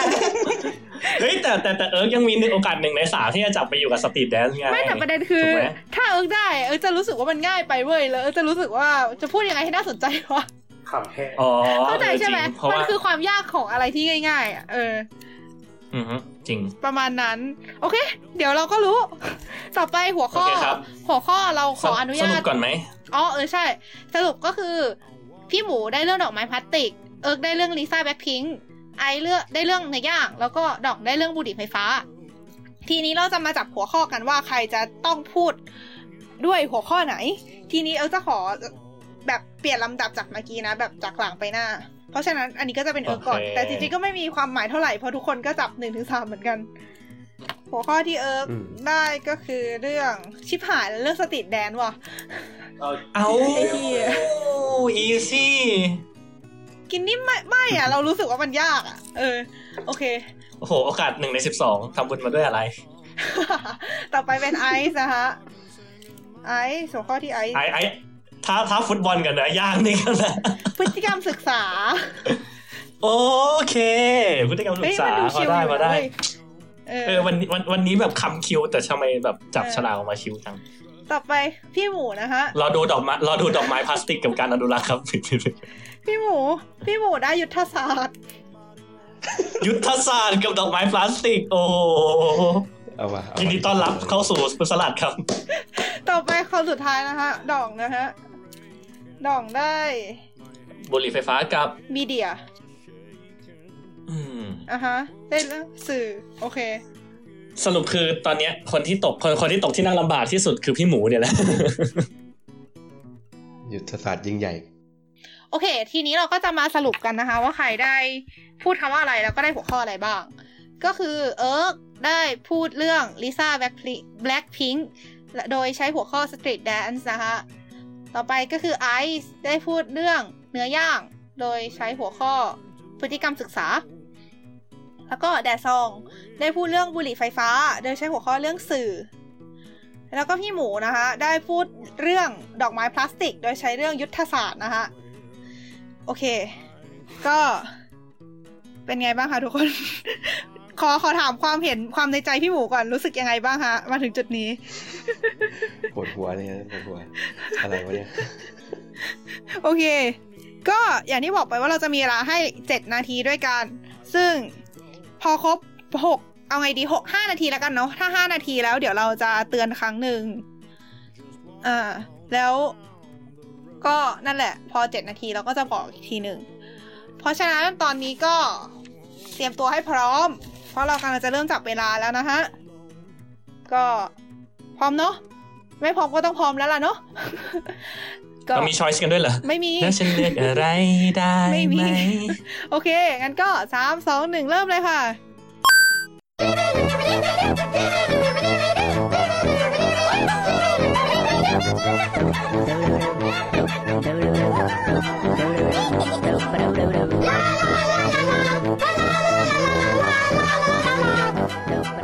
เฮ้ยแต่แต่แต่เอิร์กยังมีหนึ่งโอกาสหนึ่งในสามที่จะจับไปอยู่กับ street dance ไงไม่แต่ประเด็นคือถูกไหมถ้าเอิร์กได้เอิร์กจะรู้สึกว่ามันง่ายไปเว้ยแล้วเอิร์กจะรู้สึกว่าจะพูดยังไงให้น่าสนใจวะขำแห้งอ๋อเข้าใจใช่ไหมออริงเพราะมันว่าคือความยากของอะไรที่ง่าย ๆ อะ เออมอือฮึจริง ประมาณนั้น โอเค เดี๋ยวเราก็รู้ ต่อไปหัวข้อโอเคครับหัวข้อเราขออนุญาตสรุปก่อนไหมอ๋อเออใช่ สรุปก็คือ พี่หมูได้เรื่องดอกไม้พลาสติก เอิร์กได้เรื่องลิซ่าแบ็คพิงค์ ไอเลือกได้เรื่องเนื้อย่างแล้วก็ดองได้เรื่องบุหรี่ไฟฟ้า ทีนี้เราจะมาจับหัวข้อกันว่าใครจะต้องพูดด้วยหัวข้อไหน ทีนี้เอิร์กจะขอแบบเปลี่ยนลำดับจากเมื่อกี้นะ แบบจากหลังไปหน้า เพราะฉะนั้นอันนี้ก็จะเป็นเอิร์กก่อนโอเคแต่จริงๆก็ไม่มีความหมายเท่าไหร่เพราะทุกคนก็จับหนึ่งถึงสามเหมือนกัน หัวข้อที่เอิร์กอืมได้ก็คือเรื่องชิบหายแล้วเรื่อง street dance ว่ะเอาเอาไอ้เหี้ย easy กินนี่ไม่ไม่อะเรารู้สึกว่ามันยากอะเออ โอเค โอ้โห โอกาสหนึ่งในสิบสองทำบุญมาด้วยอะไร ต่อไปเป็นไอซ์นะฮะไอซ์หัวข้อที่ไอซ์ไอ้ไอ้ถ้าถ้าฟุตบอลกันเนื้อย่างนี่กันนะพฤติกรรมศึกษา โอเค พฤติกรรมศึเฮ้กยษามันดูพอชิลได้อยู่พอนะได้เว้ยเอเอออวันนี้วันวันนี้แบบคำคิวแต่ทำไมแบบจับเออฉลากออกมาคิวจัง ต่อไปพี่หมูนะฮะรอดูดอกไม้รอดูดอกไม้พลาสติกกับการอนุรักษ์ครับ พี่หมู พี่หมูได้ยุทธศาสตร์ ยุทธศาสตร์กับดอกไม้พลาสติก โอ้โหเอาว่ะเาว่ะยินดีต้อนรับเข้าสู่ฟุตสลัดครับ ต่อไปคนสุดท้ายนะฮะดองนะฮะดองได้ บุหรี่ไฟฟ้ากับมีเดีย อืมอะฮะได้เรื่องสื่อ โอเค สรุปคือตอนเนี้ยคนที่ตกคนคนที่ตกที่นั่งลำบากที่สุดคือพี่หมูเนี่ยแหละยุทธศาสตร์ยิ่งใหญ่ โอเค ทีนี้เราก็จะมาสรุปกันนะคะ ว่าใครได้พูดคำว่าอะไรแล้วก็ได้หัวข้ออะไรบ้าง ก็คือเอิร์กได้พูดเรื่องลิซ่าแบล็คแบล็คพิงค์โดยใช้หัวข้อ Street Dance นะคะ ต่อไปก็คือไอซ์ได้พูดเรื่องเนื้อย่าง โดยใช้หัวข้อพฤติกรรมศึกษา แล้วก็แดซองได้พูดเรื่องบุหรี่ไฟฟ้า โดยใช้หัวข้อเรื่องสื่อ แล้วก็พี่หมูนะคะ ได้พูดเรื่องดอกไม้พลาสติก โดยใช้เรื่องยุทธศาสตร์นะคะ โอเค ก็เป็นไงบ้างคะทุกคน ขอขอถามความเห็นความในใจพี่หมูก่อนรู้สึกยังไงบ้างคะมาถึงจุดนี้ปวดหัวเนี่ยปวดหัว อะไรวะเนี่ย โอเค ก็อย่างที่บอกไปว่าเราจะมีเวลาให้เจ็ดนาทีด้วยกัน ซึ่ง พอครบหกเอาไงดีหกห้านาทีแล้วกันเนาะถ้าห้านาทีแล้วเดี๋ยวเราจะเตือนครั้งหนึ่งอ่าแล้วก็นั่นแหละ พอเจ็ดนาทีเราก็จะบอกอีกทีหนึ่งเพราะฉะนั้นตอนนี้ก็เตรียมตัวให้พร้อม เพราะเรากำลังจะเริ่มจับเวลาแล้วนะฮะก็พร้อมเนาะไม่พร้อมก็ต้องพร้อมแล้วล่ะเนาะ ก็เรามีช้อยส์กันด้วยเหรอ ไม่มีแล้วฉันเลือกอะไรได้ไม่มีไหมโอเค งั้นก็สามสองหนึ่งเริ่มเลยค่ะ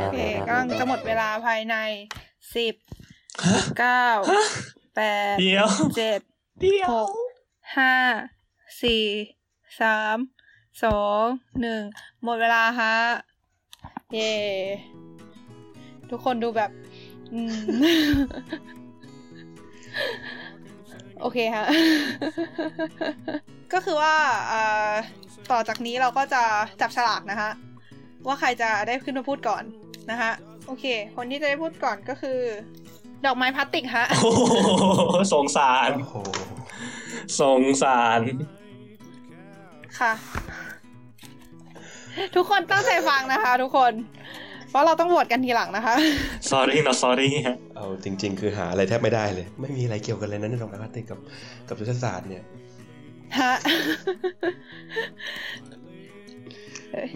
โอเคกำลังจะหมดเวลาภายในสิบเก้าแปดเดี๋ยว เจ็ดเดี๋ยว หกห้าสี่สามสองหนึ่งหมดเวลาฮะเย่ทุกคนดูแบบอืมโอเคฮะก็คือว่าอ่าต่อจากนี้เราก็จะจับฉลากนะคะ ว่าใครจะได้ขึ้นมาพูดก่อนนะคะ โอเค คนที่จะได้พูดก่อนก็คือ ดอกไม้พลาสติกฮะโอ้โหสงสารโอ้โหสงสารค่ะ ทุกคนตั้งใจฟังนะคะ ทุกคนเพราะเราต้องโหวตกันทีหลังนะคะ sorry not sorry ฮะเอาจริง ๆ คือหาอะไรแทบไม่ได้เลย ไม่มีอะไรเกี่ยวกันเลยนะในดอกไม้พลาสติกกับกับยุทธศาสตร์เนี่ยฮะ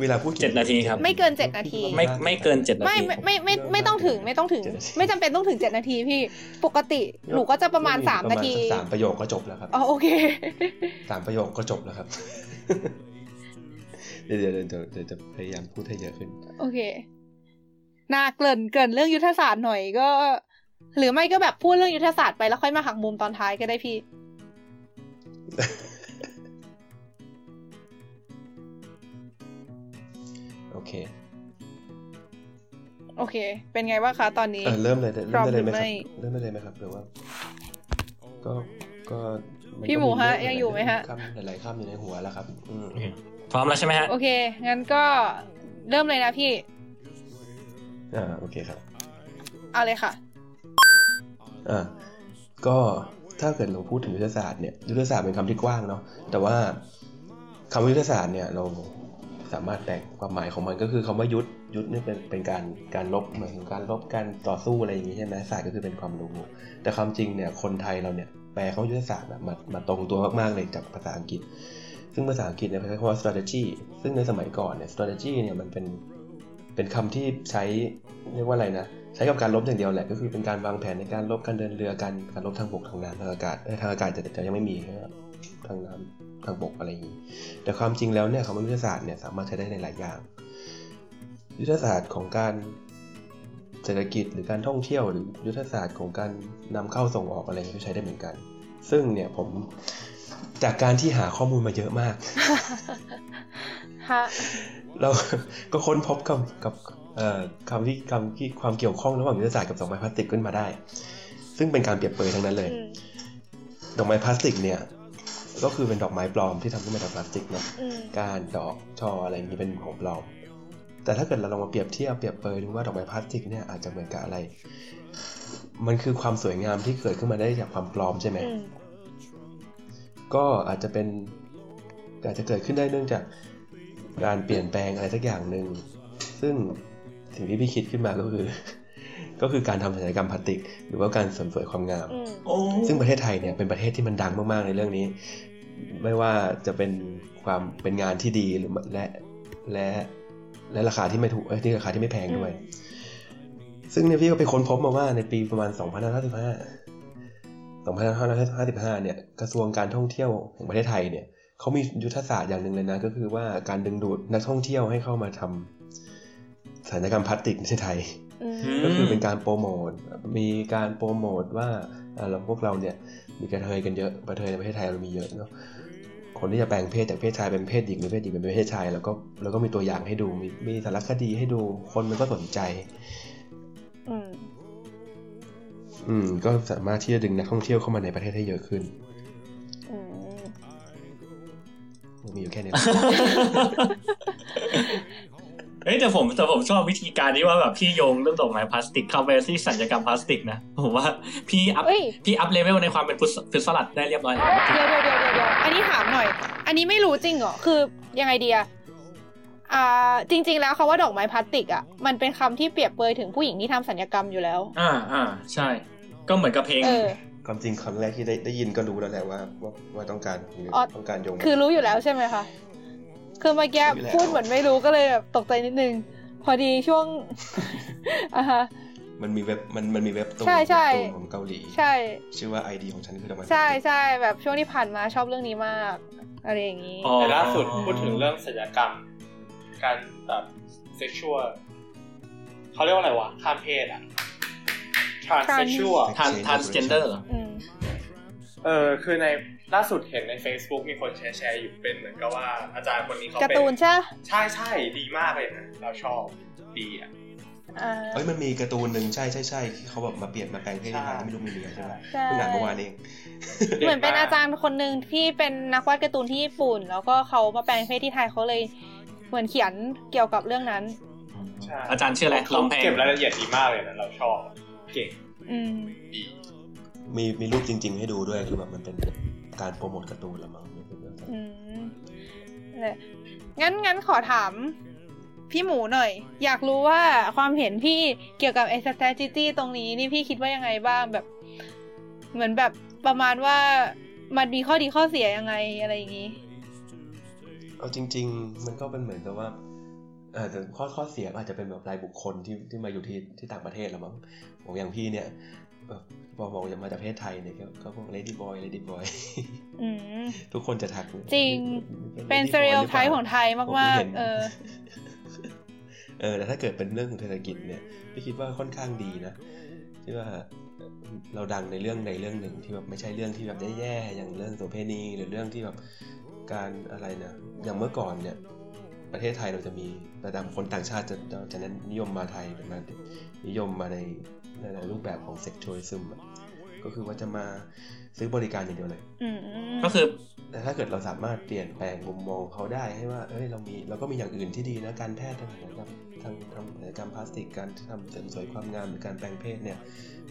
เวลาพูดเจ็ดนาทีครับ ไม่เกินเจ็ดนาที ไม่ไม่เกินเจ็ดนาไม่ที ไม่ไม่ไม่ไม่ต้องถึงไม่ต้องถึงเจ็ดนาทีไม่จำเป็นต้องถึงเจ็ดนาทีพี่ ปกติหนูก็จะประมาณสามนาทีประณสักสามประโยคก็จบแล้วครับอ๋อโอเคสามประโยคก็จบแล้วครับเดี๋ยวเดี๋ยวเดี๋ยวเดี๋ยวจะพยายามพูดให้เยอะขึ้น โอเคนาเกริ่นเกริ่นเรื่องยุทธศาสตร์หน่อยก็ หรือไม่ก็แบบพูดเรื่องยุทธศาสตร์ไปแล้วค่อยมาหักมุมตอนท้ายก็ได้พี่ โอเค โอเค เป็นไงบ้างคะตอนนี้เออเริ่มเลยเริ่มได้เลยไหมพร้อมหรือคไม่รับเริ่มได้เลยไหมครับหรือว่า ก็ก็นพี่ก็หมูฮะเรื่ยังอยู่ไหมฮะคำหลายๆคำอยู่ในหัวแล้วครับอืมพร้อมแล้วใช่ไหมฮะ โอเค งั้นก็เริ่มเลยนะพี่ อ่า โอเคครับ เอาเลยค่ะ อ่า ก็ถ้าเกิดเราพูดถึงยุทธศาสตร์เนี่ย ยุทธศาสตร์เป็นคำที่กว้างเนาะ แต่ว่าคำว่ายุทธศาสตร์เนี่ยเรา สามารถแบ่งความหมายของมันก็คือคำว่ายุทธยุทธนี่เป็นเป็นการการลบเหมือนการลบการต่อสู้อะไรอย่างนี้ใช่ไหมศาสตร์ก็คือเป็นความรู้ แต่ความจริงเนี่ยคนไทยเราเนี่ยแปลเขายุทธศาสตร์มามาตรงตัวมากๆเลยจากภาษาอังกฤษ ซึ่งภาษาอังกฤษเนี่ยใช้คำว่า strategy ซึ่งในสมัยก่อนเนี่ย strategy เนี่ยมันเป็นเป็นคำที่ใช้เรียกว่าอะไรนะใช้กับการลบอย่างเดียวแหละก็คือเป็นการวางแผนในการลบการเดินเรือการการลบทางบกทางน้ำทางอากาศเอ้ยทางอากาศจะจะยังไม่มีนะครับ ทางน้ำทางบกอะไรอย่างนี้ แต่ความจริงแล้วเนี่ยคำว่ายุทธศาสตร์เนี่ยสามารถใช้ได้ในหลายอย่าง ยุทธศาสตร์ของการเศรษฐกิจหรือการท่องเที่ยวหรือยุทธศาสตร์ของการนำเข้าส่งออกอะไรก็ใช้ได้เหมือนกัน ซึ่งเนี่ยผมจากการที่หาข้อมูลมาเยอะมากฮะเราก็ค้นพบกับกับเอ่อคำที่คำที่ความเกี่ยวข้องระหว่างยุทธศาสตร์กับดอกไม้พลาสติกขึ้นมาได้ ซึ่งเป็นการเปรียบเปรยทั้งนั้นเลยอืมดอกไม้พลาสติกเนี่ย ก็คือเป็นดอกไม้ปลอมที่ทำขึ้นมาจากพลาสติกเนาะอืมการดอกช่ออะไรอย่างนี้เป็นของปลอม แต่ถ้าเกิดเราลองมาเปรียบเทียบเปรียบเปรยดูว่าดอกไม้พลาสติกเนี่ยอาจจะเหมือนกับอะไร มันคือความสวยงามที่เกิดขึ้นมาได้จากความปลอมใช่ไหมอืมก็อาจจะเป็นอาจจะเกิดขึ้นได้เนื่องจากการเปลี่ยนแปลงอะไรสักอย่างหนึ่งซึ่งสิ่งที่พี่คิดขึ้นมาก็คือ ก็คือการทำศัลยกรรมพลาสติก หรือว่าการเสริมสวยความงามอืมโอ้ซึ่งประเทศไทยเนี่ยเป็นประเทศที่มันดังมากๆในเรื่องนี้ ไม่ว่าจะเป็นความเป็นงานที่ดีหรือและและและราคาที่ไม่ถูกเอ้ยที่ราคาที่ไม่แพงด้วย ซึ่งเนี่ยพี่ก็ไปค้นพบมาว่าในปีประมาณ 2555 2555 เนี่ย กระทรวงการท่องเที่ยวแห่งประเทศไทยเนี่ยเขามียุทธศาสตร์อย่างหนึ่งเลยนะ ก็คือว่าการดึงดูดนักท่องเที่ยวให้เข้ามาทำศัลยกรรมพลาสติกในไทยอืม ก็คือเป็นการโปรโมท มีการโปรโมทว่าอ่าเราพวกเราเนี่ยมีกระเทยกันเยอะกระเทยในประเทศไทยเรามีเยอะเนาะคนที่จะแปลงเพศจากเพศชายเป็นเพศหญิงหรือเพศหญิงเป็นเพศชายแล้วก็แล้วก็มีตัวอย่างให้ดูมีมีสารคดีให้ดูคนมันก็สนใจ อืมอืมก็สามารถที่จะดึงนักท่องเที่ยวเข้ามาในประเทศให้เยอะขึ้นอืมมีอยู่แค่นี้ เฮ้ยแต่ผมแต่ผมชอบวิธีการที่ว่าแบบพี่โยงเรื่องดอกไม้พลาสติกเข้าไปที่ศัลยกรรมพลาสติกนะผมว่าพี่ up เอ้ยพี่ up level ในความเป็นฟุต fruit salad ได้เรียบร้อยแล้วเดี๋ยวเดี๋ยวเดี๋ยวเดี๋ยวอันนี้ถามหน่อย อันนี้ไม่รู้จริงเหรอคือยังไงเดียอ่าจริง ๆ แล้วคาว่าดอกไม้พลาสติกอะมันเป็นคำที่เปรียบเปรยถึงผู้หญิงที่ทำสัญญกรรมอยู่แล้ว อ่าอ่าใช่ ก็เหมือนกับเพลงเออความจริงคำแรกที่ได้ได้ยินก็รู้แล้วแหละว่าว่าว่าต้องการอ๋อต้องการโยงคือรู้อยู่แล้วใช่ไหมคะ คือเมื่อกี้รู้อยู่แล้วพูดเหมือนไม่รู้ก็เลยแบบตกใจนิดนึง พอดีช่วงอ่าฮะมันมีเว็บมันมันมีเว็บตูนใช่ใช่เว็บตูนของเกาหลี ใช่ ชื่อว่า ID ของฉันคือดอกไม้ใช่ใช่แบบช่วงที่ผ่านมาชอบเรื่องนี้มาก อะไรอย่างนี้อ๋อแต่ล่าสุดพูดถึงเรื่องศัลยกรรม การแบบ sexual เขาเรียกว่าอะไรวะข้ามเพศอะ transsexual trans transgender อืมเออคือใน ล่าสุดเห็นใน Facebook มีคนแชร์แชร์อยู่เป็นเหมือนกับว่าอาจารย์คนนี้เขาเป็นการ์ตูนใช่ใช่ใช่ดีมากเลยนะเราชอบดีอะอ่าเอ้ยมันมีการ์ตูนหนึ่งใช่ใช่ใช่ที่เขาแบบมาเปลี่ยนมาแปลงเพศที่ไทยใช่ไม่รู้มีเรือใช่ไหมใช่เพิ่งอ่านเมื่อวานเอง เหมือนเป็นอาจารย์คนหนึ่งที่เป็นนักวาดการ์ตูนที่ญี่ปุ่น แล้วก็เขามาแปลงเพศที่ไทยเขาเลยเหมือนเขียนเกี่ยวกับเรื่องนั้นใช่อาจารย์ชื่ออะไรลองแพงเก็บรายละเอียดดีมากเลยนะเราชอบเก่งอืมดีมีมีรูปจริง ๆ ให้ดูด้วยคือแบบมันเป็น การโปรโมทการ์ตูนละมั้งอืมเนี่ยงั้นงั้นขอถามพี่หมูหน่อย อยากรู้ว่าความเห็นพี่เกี่ยวกับไอ้ strategy ตรงนี้นี่พี่คิดว่ายังไงบ้างแบบ เหมือนแบบประมาณว่ามันมีข้อดีข้อเสียยังไงอะไรอย่างนี้ เอาจริง ๆ มันก็เป็นเหมือนกับว่าอาจจะข้อข้อเสียอาจจะเป็นแบบรายบุคคลที่ที่มาอยู่ที่ที่ต่างประเทศละมั้งผมอย่างพี่เนี่ย แบบพอบอกจะมาจากประเทศไทยเนี่ยก็ก็พวก lady boy lady boy อืมทุกคนจะทักจริง เป็น lady ส boy เรียลหรือไทเปล่ป์ของไทยผมมากเห็นๆเออ เออแต่ถ้าเกิดเป็นเรื่องของเศรษฐกิจเนี่ยพี่คิดว่าค่อนข้างดีนะที่ว่าเราดังในเรื่องในเรื่องหนึ่งที่แบบไม่ใช่เรื่องที่แบบแย่ๆอย่างเรื่องโสเภณีหรือเรื่องที่แบบการอะไรนะอย่างเมื่อก่อนเนี่ยประเทศไทยเราจะมีระดับคนต่างชาติจะจะจะนั้นนิยมมาไทยเป็นมานิยมมาใน ในในรูปแบบของเซ็กชวลิซึมก็คือว่าจะมาซื้อบริการอย่างเดียวเลยอืมก็คือ แต่ถ้าเกิดเราสามารถเปลี่ยนแปลงมุมมองเขาได้ให้ว่า เอ้ยเรามีเราก็มีอย่างอื่นที่ดีนะการแพทย์ทางศัลยกรรมทางทำศัลยกรรมพลาสติกการทำเสริมสวยความงามหรือการแปลงเพศเนี่ย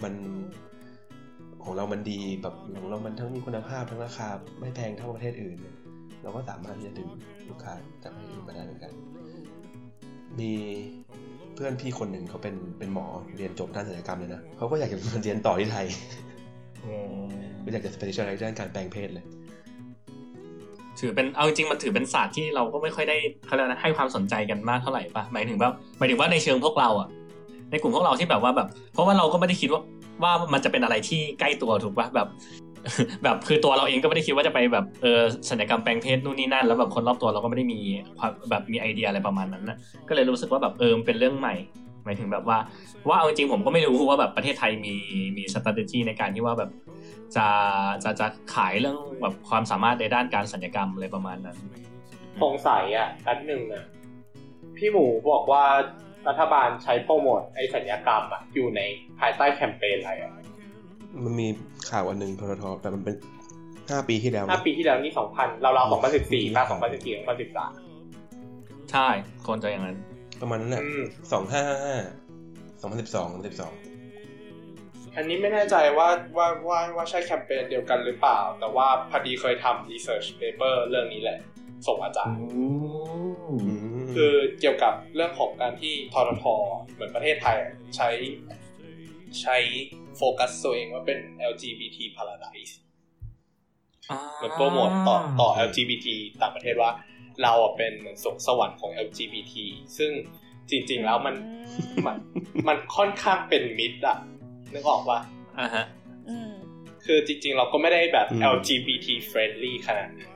มันของเรามันดีแบบของเรามันทั้งมีคุณภาพทั้งราคาไม่แพงเท่าประเทศอื่นเนี่ยเราก็สามารถที่จะดึงลูกค้าจากประเทศอื่นมาได้เหมือนกัน มี เพื่อนพี่คนหนึ่งเขาเป็นเป็นหมอเรียนจบด้านศัลยกรรมเลยนะเขาก็อยากจะมาเรียนต่อที่ไทยก็อยากจะ specialize ด้านการแปลงเพศเลย ถือเป็นเอาจริงๆมันถือเป็นศาสตร์ที่เราก็ไม่ค่อยได้เขาเรียกนะให้ความสนใจกันมากเท่าไหร่ปะหมายถึงว่าหมายถึงว่าในเชิงพวกเราอะในกลุ่มพวกเราที่แบบว่าแบบ เพราะว่าเราก็ไม่ได้คิดว่าว่ามันจะเป็นอะไรที่ใกล้ตัวถูกปะแบบ แบบคือตัวเราเองก็ไม่ได้คิดว่าจะไปแบบเออศัลยกรรมแปลงเพศนู่นนี่นั่น แล้วแบบคนรอบตัวเราก็ไม่ได้มีความแบบมีไอเดียอะไรประมาณนั้นนะก็เลยรู้สึกว่าแบบเออเป็นเรื่องใหม่หมายถึงแบบว่าว่าเอาจริงผมก็ไม่รู้ว่าแบบประเทศไทยมีมี strategy ในการที่ว่าแบบจะจะจะขายเรื่องแบบความสามารถในด้านการสัญญกรรมอะไรประมาณนั้นสงสัยอะอันหนึ่งอะพี่หมูบอกว่ารัฐบาลใช้โปรโมทไอ้สัญญกรรมอะอยู่ในภายใต้แคมเปญอะไรอะ มันมีข่าวอันหนึ่งทรทแต่มันเป็นห้าปีที่แล้วห้าปีที่แล้วนี่สองพันเราเราสองพันสิบสี่ป่ะอืสองพันมสิบสี่สองพันสิบสามใช่คนจะอย่างนั้น ประมาณนั้นแหละอืมสองห้าห้าห้าสองพันสิบสองสิบสองอันนี้ไม่แน่ใจว่าว่าว่าว่าใช่แคมเปญเดียวกันหรือเปล่า แต่ว่าพอดีเคยทำ research paper เรื่องนี้แหละ ส่งอาจารย์คือเกี่ยวกับเรื่องของการที่ทรทเหมือนประเทศไทยอะใช้ใช้ โฟกัสตัวเองว่าเป็น LGBT paradise เหมือนโปรโมทต่อต่อ LGBT ต่างประเทศว่า เราอะเป็นเหมือนสวงสวรรค์ของ LGBT ซึ่งจริง ๆ แล้วมันมันมันค่อนข้างเป็นมิดอะนึกออกว่าอ่าฮะอืมคือจริง ๆ เราก็ไม่ได้แบบ LGBT friendly ขนาดนั้น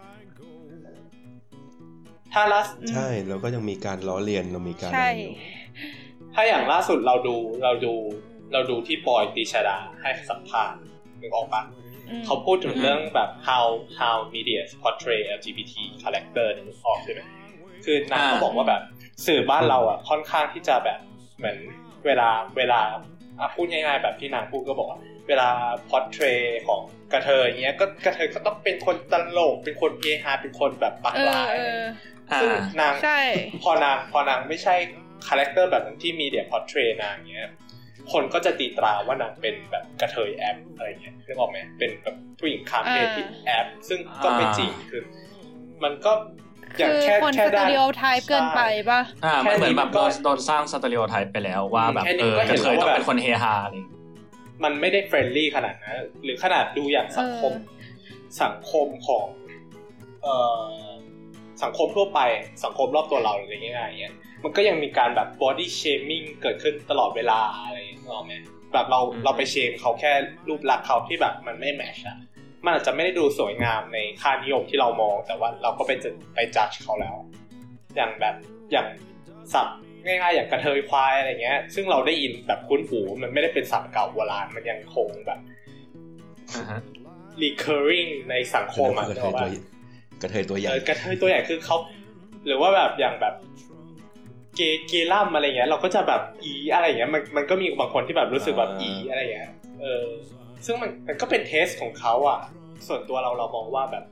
ถ้าล่าใช่เราก็ยังมีการล้อเลียนเรามีการ ใช่อะไรอยู่ถ้าอย่างล่าสุดเราดูเราดู เราดูที่ปอยตีชดาให้สัมภาษณ์นึกออกปะอืมเขาพูดถึงอืมเรื่องแบบ how how media portray LGBT character นึกออกใช่ไหมคือนางก็บอกว่าแบบสื่อบ้านเราอะค่อนข้างที่จะแบบเหมือนเวลาเวลาอะพูดง่ายๆแบบที่นางพูดก็บอกว่าเวลา portray ของกระเทยเงี้ยก็กระเทยก็ต้องเป็นคนตลกเป็นคนเฮฮาเป็นคนแบบปากเออลายเอออ่าซึ่งนางใช่พอนางพอนางไม่ใช่ character แบบนั้นที่ media portray นางเงี้ย คนก็จะตีตราว่านางเป็นแบบกระเทยแอ๊บอะไรเงี้ยนึกออกไหมเป็นแบบผู้หญิงข้ามเพศที่แอ๊บ ซึ่งก็ไม่จริงคือ มันก็อย่างคือแค่คนแค่สเตได้ stereo type เกินไปป่ะอ่าแค่มันเหมือนแบบนี้ก็โดนโดนสร้าง stereotype ไปแล้วว่าแบบแค่นี้เออก็เห็ระนเทยแล้วต้องว่าเป็นคนเฮฮาอะไรอย่างเงี้ยมันไม่ได้ friendly ขนาดนั้นหรือขนาดดูอย่างสังคมสังคมของเอ่อสังคมทั่วไปสังคมรอบตัวเราอะไรง่ายๆเงี้ย มันก็ยังมีการแบบ body shaming เกิดขึ้นตลอดเวลาอะไรอย่างเงี้ยนึกออกไหมแบบเราอืมเราไปเชมเขาแค่รูปลักษณ์เขาที่แบบมันไม่แมชอะมันอาจจะไม่ได้ดูสวยงามในค่านิยมที่เรามอง แต่ว่าเราก็ไปจะไปจัดเขาแล้ว อย่างแบบอย่างสับง่ายๆ อย่างกระเทยควายอะไรเงี้ย ซึ่งเราได้ยินแบบคุ้นหูมันไม่ได้เป็นศัพท์เก่าโบราณมันยังคงแบบอ่าฮะ recurring ในสังคมอะกระนึเทกอยอกตัวปะกระเทยตัวใหญ่เออกระเทยตัวใหญ่คือเขาหรือว่าแบบอย่างแบบ เกย์เกย์ล่ำอะไรเงี้ยเราก็จะแบบอีอะไรเงี้ยมันมันก็มีบางคนที่แบบรู้สึกแบบอีอะไรเงี้ยเออซึ่งมันมันก็เป็นเทสของเขาอะ ส่วนตัวเราเรามองว่าแบบ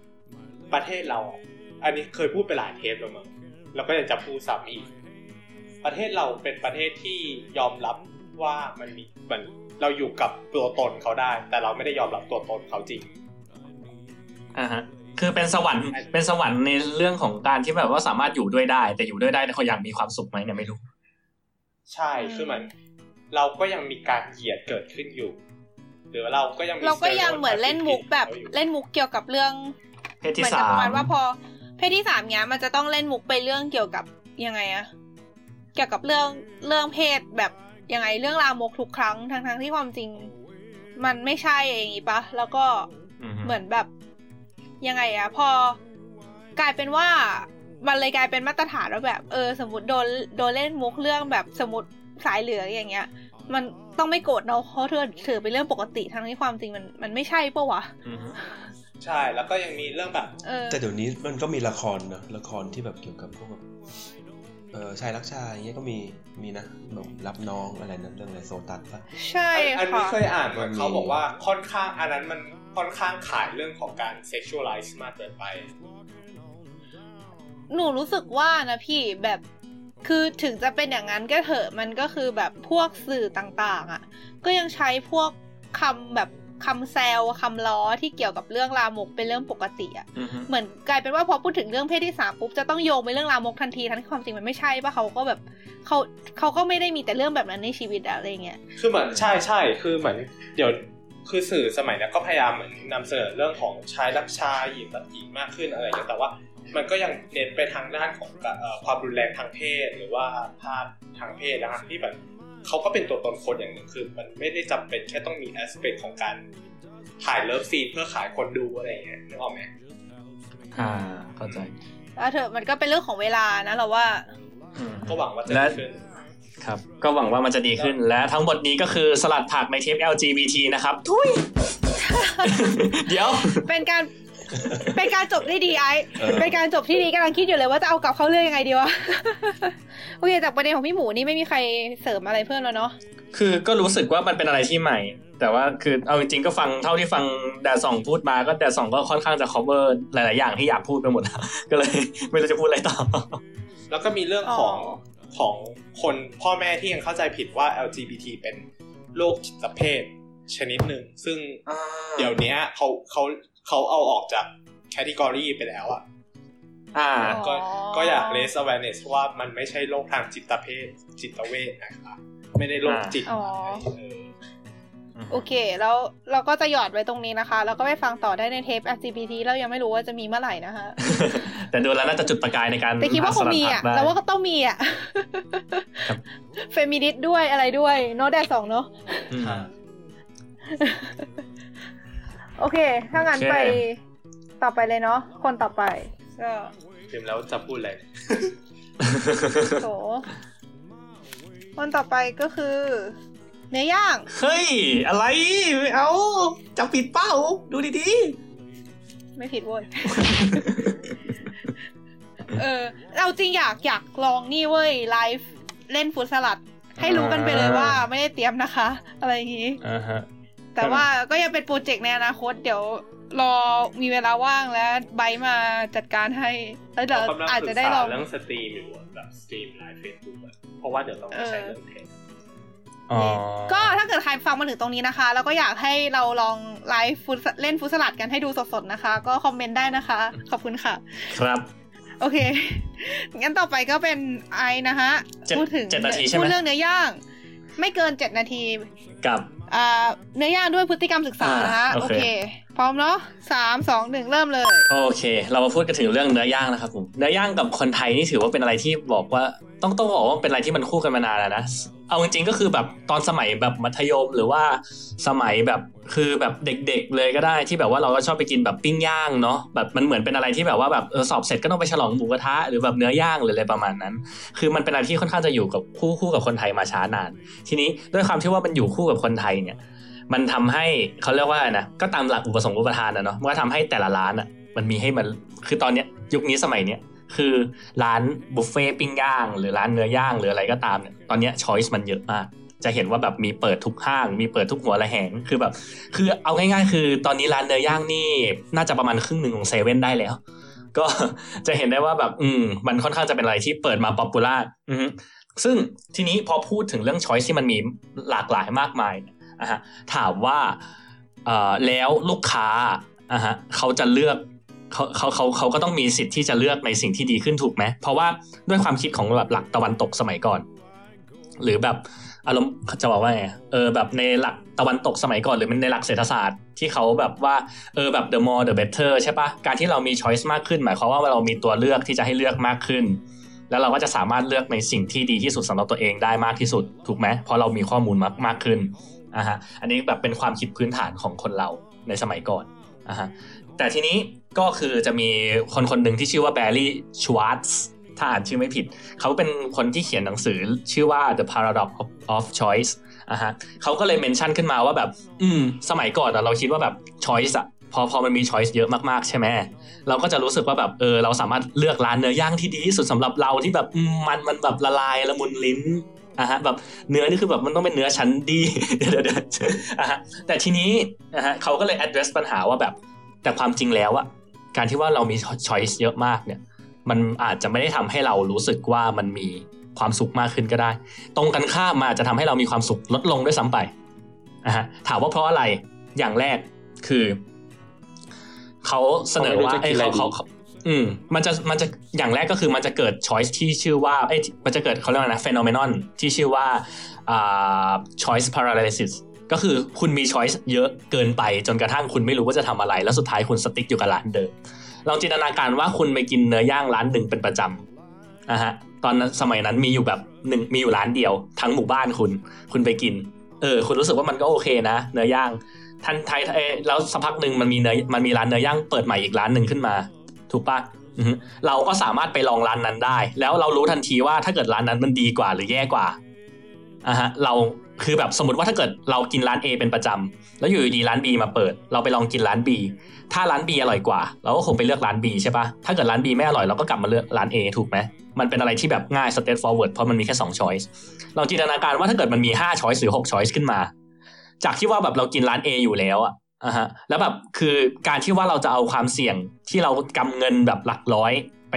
ประเทศเราอะอันนี้เคยพูดไปหลายเทปแล้วมั้งเราก็ยังจะพูดซ้ำอีก ประเทศเราเป็นประเทศที่ยอมรับว่ามันมีเหมือนเราอยู่กับตัวตนเขาได้ แต่เราไม่ได้ยอมรับตัวตนเขาจริงอ่าฮะ คือเป็นสวรรค์เป็นสวรรค์ในเรื่องของการที่แบบว่าสามารถอยู่ด้วยได้ แต่อยู่ด้วยได้แต่เขาอยากมีความสุขไหมเนี่ยไม่รู้ ใช่คือมัน เราก็ยังมีการเหยียดเกิดขึ้นอยู่หรือว่าเราก็ยังมีเราก็ยังเหมือนเล่นมุกแบบ stereotype อยู่เล่นมุกเกี่ยวกับเรื่องเพศที่เหมือนสากับประมมาณว่าพอเพศที่สามเนี้ยมันจะต้องเล่นมุกไปเรื่องเกี่ยวกับยังไงอะเกี่ยวกับเรื่องเรื่องเพศแบบยังไงเรื่องรามกทุกครั้งทั้งทั้งๆที่ความจริง มันไม่ใช่อย่างงี้ปะแล้วก็อือฮึเหมือนแบบ ยังไงอะพอกลายเป็นว่ามันเลยกลายเป็นมาตรฐานว่าแบบเออสมมติโดนโดนเล่นมุกเรื่องแบบสมมติสายเหลืองอย่างเงี้ย มันต้องไม่โกรธเนาะเพราะเธอถือเป็นเรื่องปกติทั้งที่ความจริงมันมันไม่ใช่ปะวะอือฮึใช่แล้วก็ยังมีเรื่องแบบเออแต่เดี๋ยวนี้มันก็มีละครนะละครที่แบบเกี่ยวกับพวกแบบเออชายรักชายอย่างเงี้ยก็มีมีนะแบบรับน้องอะไรนั้นเรื่องอะไรโซตัสปะใช่อันอันนี้ค่ะเคยอ่านเหมือนเขาบอกว่าค่อนข้างอันนั้นมัน ค่อนข้างขายเรื่องของการ sexualize มากเกินไป หนูรู้สึกว่านะพี่แบบคือถึงจะเป็นอย่างนั้นก็เถอะมันก็คือแบบพวกสื่อต่างๆอะ ก็ยังใช้พวกคำแบบคำแซวคำล้อที่เกี่ยวกับเรื่องลามกเป็นเรื่องปกติอะอือฮึเหมือนกลายเป็นว่าพอพูดถึงเรื่องเพศที่สามปุ๊บจะต้องโยงไปเรื่องลามกทันทีทั้งที่ความจริงมันไม่ใช่ปะเขาก็แบบเขาเขาก็ไม่ได้มีแต่เรื่องแบบนั้นในชีวิตอะอะไรเงี้ยคือเหมือนใช่ใช่คือเหมือนเดี๋ยว คือสื่อสมัยเนี้ยก็พยายามเหมือนนำเสนอเรื่องของชายรักชายหญิงรักหญิงมากขึ้นอะไรอย่างเงี้ยแต่ว่ามันก็ยังเน้นไปทางด้านของการเอ่อความรุนแรงทางเพศ หรือว่าภาพทางเพศนะฮะที่แบบเขาก็เป็นตัวตนคนอย่างหนึ่งคือ มันไม่ได้จำเป็นแค่ต้องมี aspect ของการถ่าย love scene เพื่อขายคนดูอะไรอย่างเงี้ยนึกออกไหมอ่าเข้าใจแล้วเถอะมันก็เป็นเรื่องของเวลานะเราว่าอืมก็หวังว่าจะและดีขึ้น ครับ ก็หวังว่ามันจะดีขึ้นและทั้งหมดนี้ก็คือสลัดผักในเทป LGBT นะครับ ทุย เดี๋ยว เป็นการเป็นการจบได้ดีไอซ์เออเป็นการจบที่ดีกำลังคิดอยู่เลยว่าจะเอากลับเข้าเรื่องยังไงดีวะ โอเค จากประเด็นของพี่หมูนี่ไม่มีใครเสริมอะไรเพิ่มแล้วเนาะ คือก็รู้สึกว่ามันเป็นอะไรที่ใหม่ แต่ว่าคือเอาจริงๆก็ฟังเท่าที่ฟังแดดสองพูดมาก็แดดสองก็ค่อนข้างจะ cover หลายๆอย่างที่อยากพูดไปหมดแล้วก็เลยไม่รู้จะพูดอะไรต่อ แล้วก็มีเรื่องของอ๋อ ของคนพ่อแม่ที่ยังเข้าใจผิดว่า LGBT เป็นโรคจิตเภทชนิดหนึ่ง ซึ่งเดี๋ยวเนี้ยเขาเขาเขาเอาออกจากแคตตากรีไปแล้วอะอ่าก็อ๋อก็อยาก raise awareness ว่ามันไม่ใช่โรคทางจิตเภทจิตเวชนะครับไม่ได้โรคจิตอ๋อเออ โอเค แล้วเราก็จะหยอดไว้ตรงนี้นะคะ แล้วก็ไปฟังต่อได้ในเทป LGBT เรายังไม่รู้ว่าจะมีเมื่อไหร่นะคะ แต่ดูแล้วน่าจะจุดประกายในการแต่คิดว่าคงมีอะหาสลัดผักได้เราว่าก็ต้องมีอะครับเฟมินิสต์ด้วยอะไรด้วยเนาะแดดสองเนาะอืมโอเค ถ้างั้นโอเคไปต่อไปเลยเนาะคนต่อไปก็ลืมแล้วจะพูดอะไรโถคนต่อไปก็คือ เนื้อย่าง เฮ้ย อะไรไม่เอาจะปิดเป้า ดูดีไม่ผิดเว้ยเออเราจริงอยากอยากลองนี่เว้ยไลฟ์เล่นฟุตสลัด ให้รู้กันไปเลยว่าไม่ได้เตรียมนะคะ อะไรอย่างงี้ๆอ่าฮะแต่ว่าก็ยังเป็นโปรเจกต์ในอนาคตเดี๋ยวรอมีเวลาว่างแล้วไบร์ทมาจัดการให้แล้วเดี๋ยวเราอาจจะได้ลองกำลังศึกษาเรื่อง stream อยู่อะแบบ stream live เฟซบุ๊กอะเพราะว่าเดี๋ยวต้องใช้เรื่อง tech อ๋อ ก็ถ้าเกิดใครฟังมาถึงตรงนี้นะคะ แล้วก็อยากให้เราลองไลฟ์ฟุตเล่นฟุตสลัดกันให้ดูสดๆนะคะ ก็คอมเมนต์ได้นะคะ ขอบคุณค่ะ ครับโอเค งั้นต่อไปก็เป็นไอนะคะเจ็ดพูดถึงเจ็ดนาทีใช่ไหมพูดเรื่องเนื้อย่าง ไม่เกินเจ็ดนาทีกับอ่า เนื้อย่างด้วยพฤติกรรมศึกษานะคะอ่าโอโอเคเค พร้อมเนาะสามสองหนึ่งเริ่มเลย โอเค เรามาพูดกันถึงเรื่องเนื้อย่างนะครับผมเนื้อย่างกับคนไทยนี่ถือว่าเป็นอะไรที่บอกว่าต้องต้องบอกว่าเป็นอะไรที่มันคู่กันมานานแล้วนะเอาจริงๆก็คือแบบตอนสมัยแบบมัธยมหรือว่าสมัยแบบ คือแบบเด็กๆเลยก็ได้ที่แบบว่าเราก็ชอบไปกินแบบปิ้งย่างเนาะแบบมันเหมือนเป็นอะไรที่แบบว่าแบบเออสอบเสร็จก็ต้องไปฉลองหมูกระทะหรือแบบเนื้อย่างหรืออะไรประมาณนั้น คือมันเป็นอะไรที่ค่อนข้างจะอยู่กับคู่คู่กับคนไทยมาช้านาน ทีนี้ด้วยความที่ว่ามันอยู่คู่กับคนไทยเนี่ย มันทำให้เขาเรียกว่าไรนะก็ตามหลักอุปสงค์อุปทานนะเนาะมันก็ทำให้แต่ละร้านอะมันมีให้มันคือตอนเนี้ยยุคนี้สมัยเนี้ยคือร้านบุฟเฟ่ปิ้งย่าง หรือร้านเนื้อย่างหรืออะไรก็ตามเนี่ยตอนเนี้ยช้อยส์มันเยอะมาก จะเห็นว่าแบบมีเปิดทุกห้าง มีเปิดทุกหัวระแหงคือแบบ คือเอาง่าย ๆ คือตอนนี้ร้านเนื้อย่างนี่น่าจะประมาณครึ่งหนึ่งของเซเว่นได้แล้ว ก็จะเห็นได้ว่าแบบ อืม มันค่อนข้างจะเป็นอะไรที่เปิดมา popular อือฮึซึ่งทีนี้พอพูดถึงเรื่อง choice ที่มันมีหลากหลายมากมายเนี่ยอะฮะถามว่าเอ่อแล้วลูกค้าอะฮะเขาจะเลือกเขาเขาเขาเขาก็ต้องมีสิทธิ์ที่จะเลือกในสิ่งที่ดีขึ้นถูกไหมเพราะว่าด้วยความคิดของแบบหลักตะวันตกสมัยก่อน หรือแบบ อารมณ์จะบอกว่าไงเออแบบในหลักตะวันตกสมัยก่อนหรือมันในหลักเศรษฐศาสตร์ที่เขาแบบว่าเออแบบ the more the better ใช่ปะการที่เรามี choice มากขึ้น หมายความว่าเรามีตัวเลือกที่จะให้เลือกมากขึ้น แล้วเราก็จะสามารถเลือกในสิ่งที่ดีที่สุดสำหรับตัวเองได้มากที่สุดถูกไหมเพราะเรามีข้อมูลมากมากขึ้นอะฮะอันนี้แบบเป็นความคิดพื้นฐานของคนเราในสมัยก่อนอะฮะแต่ทีนี้ก็คือจะมีคนคนหนึ่งที่ชื่อว่าแบร์รี่ชวาร์ตส์ ถ้าอ่านชื่อไม่ผิด เขาเป็นคนที่เขียนหนังสือชื่อว่า The Paradox of, of Choice อะฮะเขาก็เลยเมนชั่นขึ้นมาว่าแบบ อืม สมัยก่อนเราคิดว่าแบบ choice อะพอพอมันมี choice เยอะมากๆ ใช่ไหมเราก็จะรู้สึกว่าแบบเออเราสามารถเลือกร้านเนื้อย่างที่ดีที่สุดสำหรับเราที่แบบมันมันแบบละลายละมุนลิ้นอะฮะแบบเนื้อนี่คือแบบมันต้องเป็นเนื้อชั้นดีเดี๋ยวเดี๋ยวเดี๋ยวอะฮะแต่ทีนี้นะฮะเขาก็เลย address ปัญหาว่าแบบแต่ความจริงแล้วอะการที่ว่าเรามี choice เยอะมากเนี่ย มันอาจจะไม่ได้ทำให้เรารู้สึกว่ามันมีความสุขมากขึ้นก็ได้ ตรงกันข้ามมาอาจจะทำให้เรามีความสุขลดลงด้วยซ้ำไปนะฮะถามว่าเพราะอะไรอย่างแรกคือเขาเสนอว่าเขาไม่เอ้ยรู้จะกินอะไรเขาดีเขาอืมมันจะมันจะอย่างแรกก็คือมันจะเกิด choice ที่ชื่อว่าเอ้ยมันจะเกิดเขาเรียกว่านะ phenomenon ที่ชื่อว่าอ่า choice paralysis ก็คือคุณมี choice เยอะเกินไปจนกระทั่งคุณไม่รู้ว่าจะทำอะไร แล้วสุดท้ายคุณสติ๊กอยู่กับร้านเดิม ลองจินตนาการว่าคุณไปกินเนื้อย่างร้านหนึ่งเป็นประจำนะฮะตอนนั้นสมัยนั้นมีอยู่แบบหนึ่งมีอยู่ร้านเดียว ทั้งหมู่บ้านคุณ คุณไปกิน เออ คุณรู้สึกว่ามันก็โอเคนะ เนื้อย่างทันไทยเอ้ยแล้วสักพักหนึ่งมันมีเนื้อมันมีร้านเนื้อย่างเปิดใหม่อีกร้านหนึ่งขึ้นมา ถูกปะเราก็สามารถไปลองร้านนั้นได้ แล้วเรารู้ทันทีว่าถ้าเกิดร้านนั้นมันดีกว่าหรือแย่กว่าอะฮะเรา คือแบบสมมติว่าถ้าเกิดเรากินร้าน A เป็นประจำแล้วอยู่ดีร้าน B มาเปิด เราไปลองกินร้าน B ถ้าร้าน B อร่อยกว่า เราก็คงไปเลือกร้าน B ใช่ปะถ้าเกิดร้าน B ไม่อร่อยเราก็กลับมาเลือกร้าน A ถูกไหมมันเป็นอะไรที่แบบง่าย straight forward เพราะมันมีแค่2 choice ลองจินตนาการว่าถ้าเกิดมันมี5 choice หรือ6 choice ขึ้นมา จากที่ว่าแบบเรากินร้าน A อยู่แล้วอะอะฮะแล้วแบบคือการที่ว่าเราจะเอาความเสี่ยงที่เรากำเงินแบบหลักร้อยไป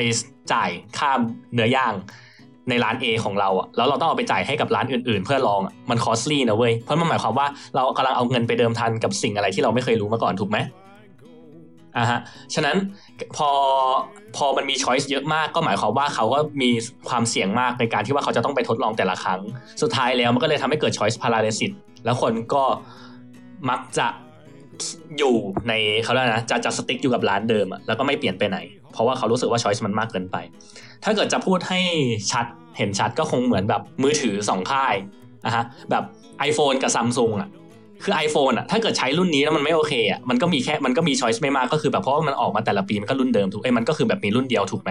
จ่ายค่าเนื้อย่าง ในร้าน A ของเราอะแล้วเราต้องเอาไปจ่ายให้กับร้านอื่นๆ เพื่อลองอะมันคอสลี่นะเว้ย เพราะมันหมายความว่าเรากำลังเอาเงินไปเดิมทันกับสิ่งอะไรที่เราไม่เคยรู้มาก่อนถูกไหมอะฮะ ฉะนั้นพอพอมันมีช้อยส์เยอะมากก็หมายความว่าเขาก็มีความเสี่ยงมากในการที่ว่าเขาจะต้องไปทดลองแต่ละครั้ง สุดท้ายแล้วมันก็เลยทำให้เกิด choice paralysis แล้วคนก็มักจะ อยู่ในเขาเรียกนะจะจะสติ๊กอยู่กับร้านเดิมอะแล้วก็ไม่เปลี่ยนไปไหน เพราะว่าเขารู้สึกว่า choice มันมากเกินไป ถ้าเกิดจะพูดให้ชัดเห็นชัดก็คงเหมือนแบบมือถือสองค่ายนะฮะแบบ iPhone กับ Samsung อะคือ iPhone อะถ้าเกิดใช้รุ่นนี้แล้วมันไม่โอเคอะมันก็มีแค่มันก็มี choice ไม่มากก็คือแบบเพราะว่ามันออกมาแต่ละปีมันก็รุ่นเดิมถูกเอ้มันก็คือแบบมีรุ่นเดียวถูกไหม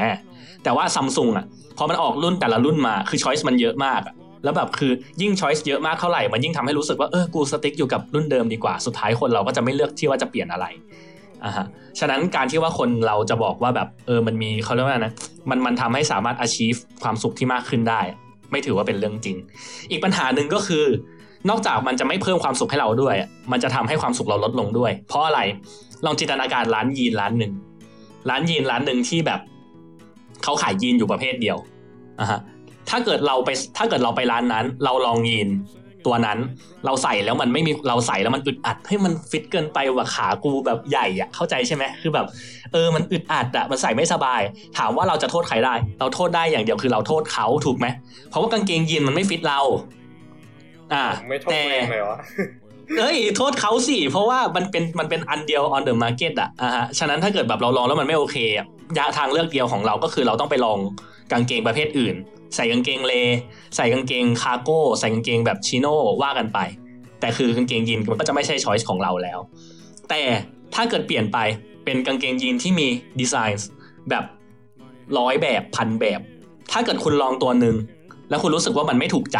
แต่ว่า Samsung อะพอมันออกรุ่นแต่ละรุ่นมาคือ choice มันเยอะมากอะ แล้วแบบคือยิ่ง choice เยอะมากเท่าไหร่ มันยิ่งทำให้รู้สึกว่าเออกูสติ๊กอยู่กับรุ่นเดิมดีกว่า สุดท้ายคนเราก็จะไม่เลือกที่ว่าจะเปลี่ยนอะไรอ่าฮะฉะนั้นการที่ว่าคนเราจะบอกว่าแบบเออมันมีเขาเรียกว่านะมันมันทำให้สามารถ achieve ความสุขที่มากขึ้นได้ ไม่ถือว่าเป็นเรื่องจริง อีกปัญหาหนึ่งก็คือนอกจากมันจะไม่เพิ่มความสุขให้เราด้วย มันจะทำให้ความสุขเราลดลงด้วย เพราะอะไร ลองจินตนาการร้านยีนร้านหนึ่ง ร้านยีนร้านหนึ่งที่แบบเขาขายยีนอยู่ประเภทเดียวอะฮะ ถ้าเกิดเราไปถ้าเกิดเราไปร้านนั้น เราลองยีนตัวนั้น เราใส่แล้วมันไม่มีเราใส่แล้วมันอึดอัดให้มันฟิตเกินไปว่าขากูแบบใหญ่อะเข้าใจใช่ไหมคือแบบเออมันอึดอัดอะมันใส่ไม่สบาย ถามว่าเราจะโทษใครได้ เราโทษได้อย่างเดียวคือเราโทษเขาถูกไหมเพราะว่ากางเกงยีนมันไม่ฟิตเรา อ่าไม่โทษตัวเองเลยวะเอ้ยโทษเขาสิเพราะว่ามันเป็นมันเป็นอันเดียว on the market อะอะฮะฉะนั้นถ้าเกิดแบบเราลองแล้วมันไม่โอเคอะยะทางเลือกเดียวของเราก็คือเราต้องไปลองกางเกงประเภทอื่น ใส่กางเกงเล ใส่กางเกงคาร์โก้ ใส่กางเกงแบบชิโน่ว่ากันไป แต่คือกางเกงยีนมันก็จะไม่ใช่ช้อยส์ของเราแล้ว แต่ถ้าเกิดเปลี่ยนไปเป็นกางเกงยีนที่มีดีไซน์แบบร้อยแบบพันแบบ ถ้าเกิดคุณลองตัวหนึ่งแล้วคุณรู้สึกว่ามันไม่ถูกใจ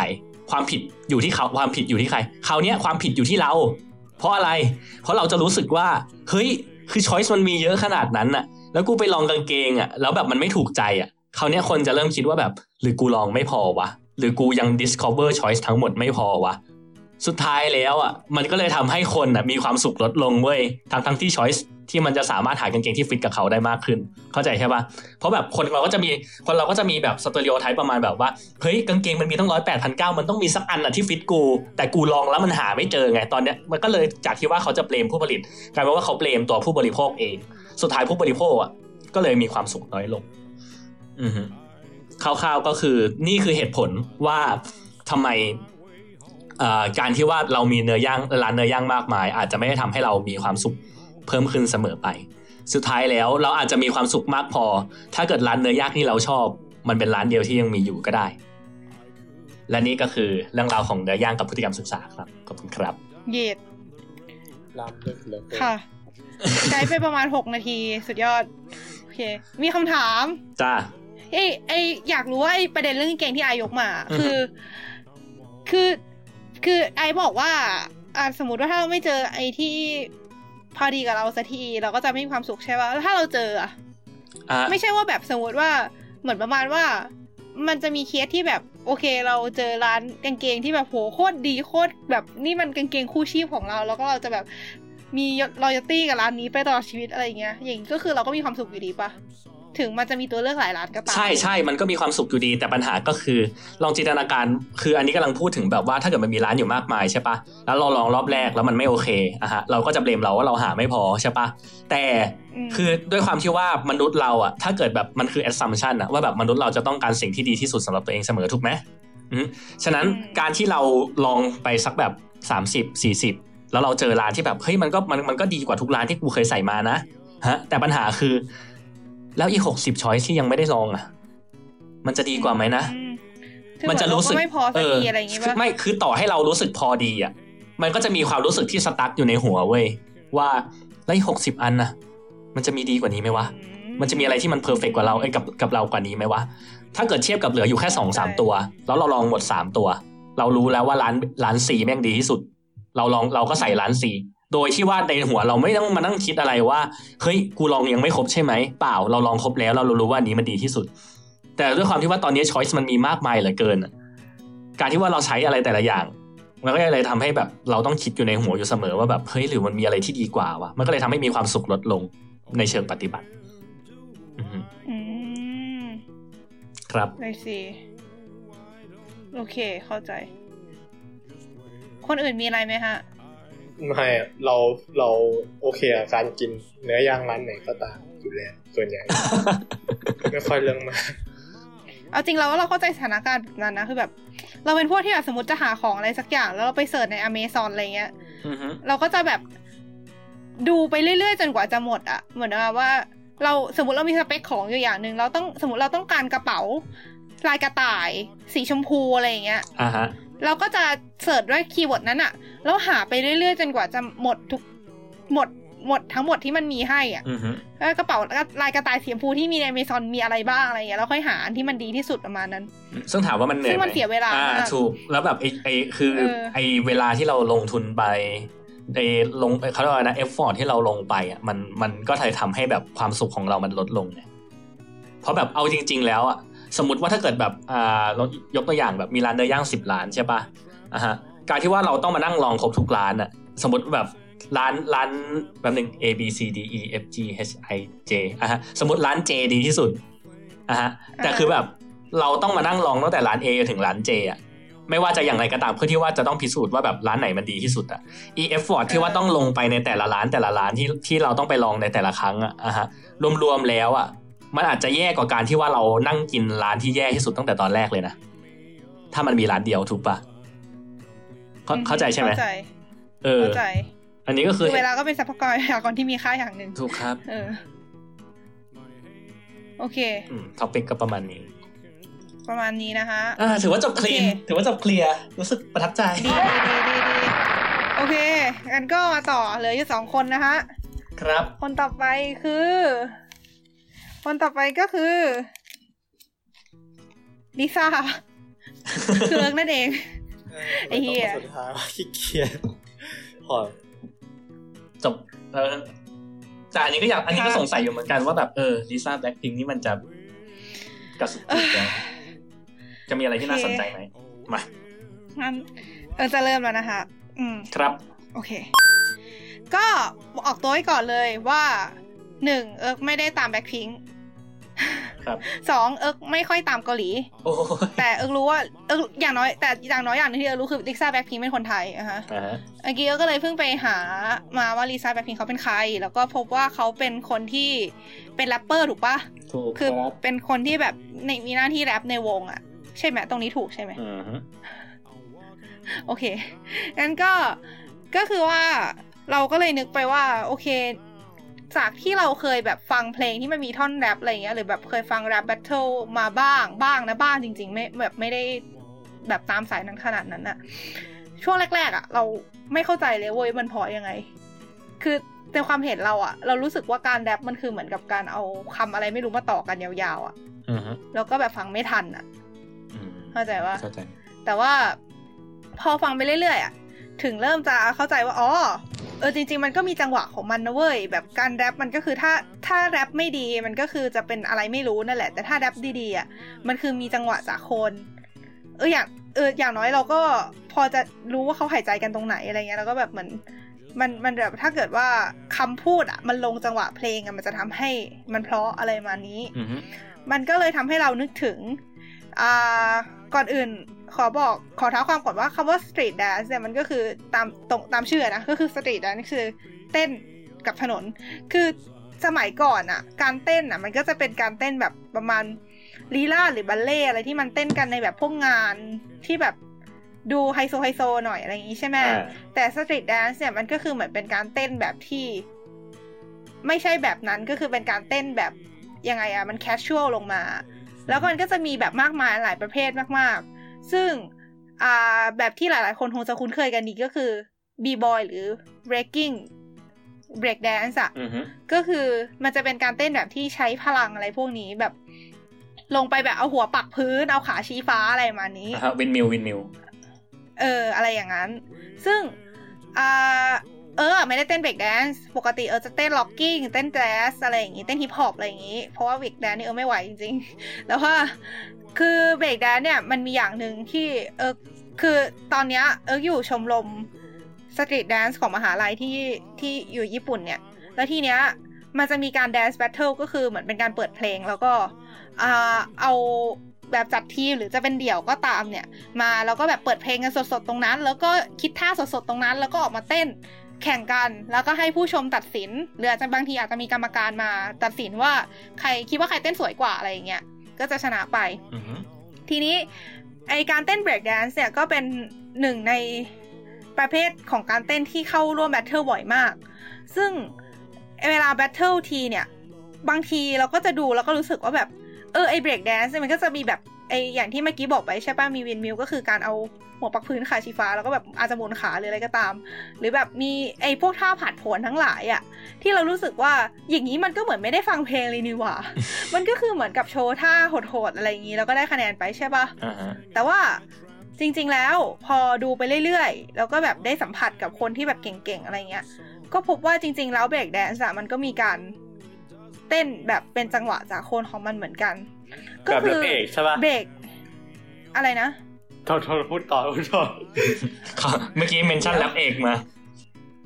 ความผิดอยู่ที่เขาความผิดอยู่ที่ใครคราวนี้ความผิดอยู่ที่เรา เพราะอะไร เพราะเราจะรู้สึกว่าเฮ้ยคือช้อยส์มันมีเยอะขนาดนั้นน่ะแล้วกูไปลองกางเกงอะแล้วแบบมันไม่ถูกใจอะ คราวเนี้ยคนจะเริ่มคิดว่าแบบ หรือกูลองไม่พอวะ หรือกูยัง discover choice ทั้งหมดไม่พอวะ สุดท้ายแล้วอะมันก็เลยทำให้คนอะมีความสุขลดลงเว้ยทั้งทั้งที่ choice ที่มันจะสามารถหากางเกงที่ฟิตกับเขาได้มากขึ้น เข้าใจใช่ปะเพราะแบบคนเราก็จะมีคนเราก็จะมีแบบ stereotype ประมาณแบบว่าเฮ้ยกางเกงมันมีตั้งร้อยแปดพันเก้ามันต้องมีสักอันอะที่ฟิตกู แต่กูลองแล้วมันหาไม่เจอไงตอนเนี้ยมันก็เลยจากที่ว่าเขาจะ blame ผู้ผลิตกลายเป็นว่าเขา blame ตัวผู้บริโภคเอง สุดท้ายผู้บริโภคอะก็เลยมีความสุขน้อยลง คร่าวๆก็คือนี่คือเหตุผลว่าทำไมเอ่อการที่ว่าเรามีเนื้อย่างร้านเนื้อย่างมากมาย อาจจะไม่ได้ทำให้เรามีความสุขเพิ่มขึ้นเสมอไป สุดท้ายแล้วเราอาจจะมีความสุขมากพอ ถ้าเกิดร้านเนื้อย่างที่เราชอบ มันเป็นร้านเดียวที่ยังมีอยู่ก็ได้ และนี่ก็คือเรื่องราวของเนื้อย่างกับพฤติกรรมศึกษาครับขอบคุณครับเย็ดลามลึกเหลยค่ะใช้ไปประมาณหกนาทีสุดยอดโอเค มีคำถามจ้า เอ้ยไออยากรู้ว่าไอประเด็นเรื่องกางเกงที่ไอยกมาอือฮึคือ คือ คือไอบอกว่าอ่าสมมติว่าถ้าเราไม่เจอไอที่พอดีกับเราสักทีเราก็จะไม่มีความสุขใช่ป่ะแล้วถ้าเราเจออะอะไม่ใช่ว่าแบบสมมติว่าเหมือนประมาณว่า มันจะมีเคสที่แบบโอเค เราเจอร้านกางเกงที่แบบโหโคตรดีโคตรแบบนี่มันกางเกงคู่ชีพของเรา แล้วก็เราจะแบบมีรอยตี้กับร้านนี้ไปตลอดชีวิตอะไรอย่างเงี้ยอย่างนี้ก็คือเราก็มีความสุขอยู่ดีปะ ถึงมันจะมีตัวเลือกหลายร้านก็ตามใช่ใช่มันก็มีความสุขอยู่ดีแต่ปัญหาก็คือ ลองจินตนาการคืออันนี้กำลังพูดถึงแบบว่าถ้าเกิดมันมีร้านอยู่มากมายใช่ปะแล้วเราลองรอบแรกแล้วมันไม่โอเคอะฮะเราก็จะเบลมเราว่าเราหาไม่พอใช่ปะแต่อืมคือด้วยความที่ว่ามนุษย์เราอะถ้าเกิดแบบมันคือ assumption อะว่าแบบมนุษย์เราจะต้องการสิ่งที่ดีที่สุดสำหรับตัวเองเสมอถูกไหมอืมฉะนั้นการที่เราลองไปสักแบบ 30 40 แล้วเราเจอร้านที่แบบเฮ้ยมันก็มันมันก็ดีกว่าทุกร้านที่กูเคยใส่มานะฮะแต่ปัญหาคือ แล้วอีกหกสิบช้อยที่ยังไม่ได้ลองอะมันจะดีกว่าไหมนะอืคือมันจะรู้สึกเหอเราไม่พอสักทีอะไรอย่างงี้คืปะไม่คือต่อให้เรารู้สึกพอดีอะ มันก็จะมีความรู้สึกที่สตั๊กอยู่ในหัวเว้ยว่าแล้วอีกหกสิบอันน่ะมันจะมีดีกว่านี้ไหมวะมันจะมีอะไรที่มันเพอร์เฟกกว่าเราเอ้ยกับกับเรากว่านี้ไหมวะ ถ้าเกิดเทียบกับเหลืออยู่แค่สองสามตัว แล้วเราลองหมดสามตัว เรารู้แล้วว่าร้านร้านสีแม่งดีที่สุด เราลองเราก็ใส่ร้านสี โดยที่ว่าในหัวเราไม่ต้องมานั่งคิดอะไรว่าเฮ้ยกูลองยังไม่ครบใช่ไหมเปล่าเราลองครบแล้วเรารู้ว่าอันนี้มันดีที่สุด แต่ด้วยความที่ว่าตอนนี้ช้อยส์มันมีมากมายเหลือเกิน การที่ว่าเราใช้อะไรแต่ละอย่างมันก็เลยทำให้แบบเราต้องคิดอยู่ในหัวอยู่เสมอว่าแบบเฮ้ยหรือมันมีอะไรที่ดีกว่าวะมันก็เลยทำให้มีความสุขลดลงในเชิงปฏิบัติครับไอซีโอเค เข้าใจ คนอื่นมีอะไรไหมฮะ ไม่อะเราเราโอเคกับการกินเนื้อย่างร้านไหนก็ตามอยู่แล้วส่วนใหญ่ไม่ค่อยเรื่องมากเอาจริงเราว่าเราเข้าใจสถานการณ์แบบนั้นนะคือแบบ เราเป็นพวกที่แบบสมมติจะหาของอะไรสักอย่าง แล้วเราไปเสิร์ชในอเมซอนอะไรเงี้ยอือฮึเราก็จะแบบดูไปเรื่อยๆ จนกว่าจะหมดอะเหมือนกับว่า เราสมมติเรามีสเปคของอยู่อย่างหนึ่งเราต้องสมมติเราต้องการกระเป๋าลายกระต่าย สีชมพูอะไรอย่างเงี้ยอ่าฮะเราก็จะ search ด้วย keyword นั้นอะ แล้วหาไปเรื่อยๆ จนกว่าจะหมดทุกหมดหมดทั้งหมดที่มันมีให้อะอือฮึแล้วกระเป๋าลายกระต่ายสีชมพูที่มีในอเมซอนมีอะไรบ้างอะไรอย่างเงี้ยแล้วค่อยหาอันที่มันดีที่สุดประมาณนั้น ซึ่งถามว่ามันเหนื่อยซึ่งไหมมันเสียเวลาอ่ามากถูกแล้วแบบไอไอคือเออไอเวลาที่เราลงทุนไปไอลงเขาเรียกว่านะเอฟฟอร์ที่เราลงไปอะมันมันก็เลยทำให้แบบความสุขของเรามันลดลงไงเพราะแบบเอาจริง ๆ แล้วอะสมมติว่าถ้าเกิดแบบอ่าเรายกตัวอย่างแบบมีร้านเนื้อย่างสิบร้านใช่ปะอะฮะ การที่ว่าเราต้องมานั่งลองครบทุกร้านอะสมมติแบบร้านร้านแบบหนึ่ง A B C D E F G H I J อะฮะสมมติร้าน J ดีที่สุดอะฮะแต่คือแบบเราต้องมานั่งลองตั้งแต่ร้าน A ถึงร้าน J อะไม่ว่าจะอย่างไรก็ตามเพื่อที่ว่าจะต้องพิสูจน์ว่าแบบร้านไหนมันดีที่สุดอะ E F Ford ที่ว่าต้องลงไปในแต่ละร้านแต่ละร้านที่ที่เราต้องไปลองในแต่ละครั้งอะอะฮะรวมๆแล้วอะมันอาจจะแย่กว่าการที่ว่าเรานั่งกินร้านที่แย่ที่สุดตั้งแต่ตอนแรกเลยนะถ้ามันมีร้านเดียวถูกปะเข้า เข้าใจใช่ไหมเข้าใจเออเข้าใจ อันนี้ก็คือคือเวลาก็เป็นทรัพยากรทรัพยากรที่มีค่าอย่างหนึ่งถูกครับ เออ โอเคอืม topic ก็ประมาณนี้ ประมาณนี้นะคะอ่าถือว่าจบคลีนโอเคถือว่าจบเคลียร์รู้สึกประทับใจดีดีดีดีดีโอเคกันก็มาต่อเหลืออยู่สองคนนะคะครับ คนต่อไปคือ คนต่อไปก็คือลิซ่าคือเอิร์กนั่นเอง ไอ้เหี้ยสุดท้ายว่าขี้เกียจพอจบเอิร์กแต่อันนี้ก็อยากอันนี้ก็สงสัยอยู่เหมือนกันว่าแบบเออลิซ่าแบล็คพิงนี่มันจะกระสุนจุดยังจะมีอะไรที่น่าสนใจไหมมางั้นเอิร์กจะเริ่มแล้วนะคะ อืมครับ โอเค ก็ออกตัวไว้ก่อนเลยว่าหนึ่งเอิร์กไม่ได้ตามแบ็คพิงครับ สองเอิร์กไม่ค่อยตามเกาหลีโอ้ยแต่เอิร์กรู้ว่าเอิร์กอย่างน้อยแต่อย่างน้อยอย่างหนึ่งที่เอิร์กรู้คือลิซ่าแบ็คพิงเป็นคนไทยอะฮะอ่าฮะเมื่อกี้เอิร์กก็เลยเพิ่งไปหามาว่าลิซ่าแบ็คพิงเขาเป็นใคร แล้วก็พบว่าเขาเป็นคนที่เป็นแรปเปอร์ถูกปะถูกคือครับเป็นคนที่แบบในมีหน้าที่แรปในวงอะใช่ไหมตรงนี้ถูกใช่ไหมอือฮึโอเคงั้นก็ก็คือว่าเราก็เลยนึกไปว่า โอเค จากที่เราเคยแบบฟังเพลงที่มันมีท่อนแรปอะไรเงี้ยหรือแบบเคยฟัง rap battle มาบ้างบ้างนะบ้างจริง ๆ ไม่แบบไม่ได้แบบตามสายนั้นขนาดนั้นอะช่วงแรก ๆอะเราไม่เข้าใจเลยเว้ยมันเพอยังไง คือในความเห็นเราอะเรารู้สึกว่าการแรปมันคือเหมือนกับการเอาคำอะไรไม่รู้มาต่อกันยาวๆอะอือฮึแล้วก็แบบฟังไม่ทันอะอืมเข้าใจว่าเข้าใจแต่ว่าพอฟังไปเรื่อยๆอะถึงเริ่มจะเข้าใจว่าอ๋อ เออจริง ๆ มันก็มีจังหวะของมันนะเว้ยแบบการแรปมันก็คือถ้าถ้าแรปไม่ดีมันก็คือจะเป็นอะไรไม่รู้นั่นแหละ แต่ถ้าแรปดีๆอะมันคือมีจังหวะจากคนเอออย่างเอออย่างน้อยเราก็พอจะรู้ว่าเขาหายใจกันตรงไหนอะไรเงี้ยแล้วก็แบบเหมือนมันมันแบบถ้าเกิดว่าคำพูดอะมันลงจังหวะเพลงอะมันจะทำให้มันเพราะอะไรมานี้อือฮึมันก็เลยทำให้เรานึกถึงอ่าก่อนอื่น ขอบอกขอเท้าความก่อนว่าคำว่า street dance เนี่ยมันก็คือตามตรงตามชื่อนะก็คือ street dance คือเต้นกับถนน คือสมัยก่อนอะการเต้นอะมันก็จะเป็นการเต้นแบบประมาณลีลาหรือบัลเลต์อะไรที่มันเต้นกันในแบบพวกงานที่แบบดูไฮโซไฮโซหน่อยอะไรอย่างนี้ใช่ไหมอ่าแต่ street dance เนี่ยมันก็คือเหมือนเป็นการเต้นแบบที่ ไม่ใช่แบบนั้นก็คือเป็นการเต้นแบบยังไงอะมัน casual ลงมา แล้วก็มันก็จะมีแบบมากมายหลายประเภทมากๆ ซึ่งอ่าแบบที่หลาย ๆ คนคงจะคุ้นเคยกันดีก็คือ b-boy หรือ breaking break dance อะอือฮึก็คือมันจะเป็นการเต้นแบบที่ใช้พลังอะไรพวกนี้แบบ ลงไปแบบเอาหัวปักพื้น เอาขาชี้ฟ้าอะไรประมาณนี้นะฮะ windmill windmill เออ อะไรอย่างนั้น ซึ่งอ่าเอิร์กไม่ได้เต้น break dance ปกติเอิร์กจะเต้น locking เต้นแจ๊สอะไรอย่างงี้ เต้นฮิปฮอปอะไรอย่างงี้ เพราะว่า break dance นี่เอิร์กไม่ไหวจริงๆ แล้วว่า คือ break dance เนี่ยมันมีอย่างหนึ่งที่เออคือตอนเนี้ยเอิร์กอยู่ชมรม street dance ของมหาลัยที่ที่อยู่ญี่ปุ่นเนี่ย แล้วทีเนี้ยมันจะมีการ dance battle ก็คือเหมือนเป็นการเปิดเพลงแล้วก็อ่าเอาแบบจัดทีมหรือจะเป็นเดี่ยวก็ตามเนี่ย มาแล้วก็แบบเปิดเพลงกันสดๆตรงนั้น แล้วก็คิดท่าสดๆตรงนั้น แล้วก็ออกมาเต้นแข่งกัน แล้วก็ให้ผู้ชมตัดสิน หรืออาจจะบางทีอาจจะมีกรรมการมาตัดสินว่าใครคิดว่าใครเต้นสวยกว่าอะไรอย่างเงี้ย ก็จะชนะไปอือฮึทีนี้ไอการเต้น break dance เนี่ยก็เป็นหนึ่งในประเภทของการเต้นที่เข้าร่วม battle บ่อยมาก ซึ่งเวลา battle ทีเนี่ย บางทีเราก็จะดูแล้วก็รู้สึกว่าแบบ เออไอ break dance เนี่ยมันก็จะมีแบบ ไออย่างที่เมื่อกี้บอกไปใช่ป่ะมี windmill ก็คือการเอาหัวปักพื้นขาชี้ฟ้าแล้วก็แบบอาจจะหมุนขาหรืออะไรก็ตาม หรือแบบมีไอพวกท่าผาดโผนทั้งหลายอะที่เรารู้สึกว่าอย่างนี้มันก็เหมือนไม่ได้ฟังเพลงเลยนี่หว่า มันก็คือเหมือนกับโชว์ท่าโหดๆอะไรอย่างนี้แล้วก็ได้คะแนนไปใช่ปะอ่าฮะแต่ว่าจริงๆแล้วพอดูไปเรื่อยๆ แล้วก็แบบได้สัมผัสกับคนที่แบบเก่งๆ อะไรเงี้ย ก็พบว่าจริงๆ แล้ว break dance อะมันก็มีการเต้นแบบเป็นจังหวะจะโคนของมันเหมือนกัน ก็แบบคือแบบเอิร์กใช่ปะเบรกอะไรนะโทษโทษพูดต่อพูดต่อเมื่อกี้ mention แรปเอิร์กมา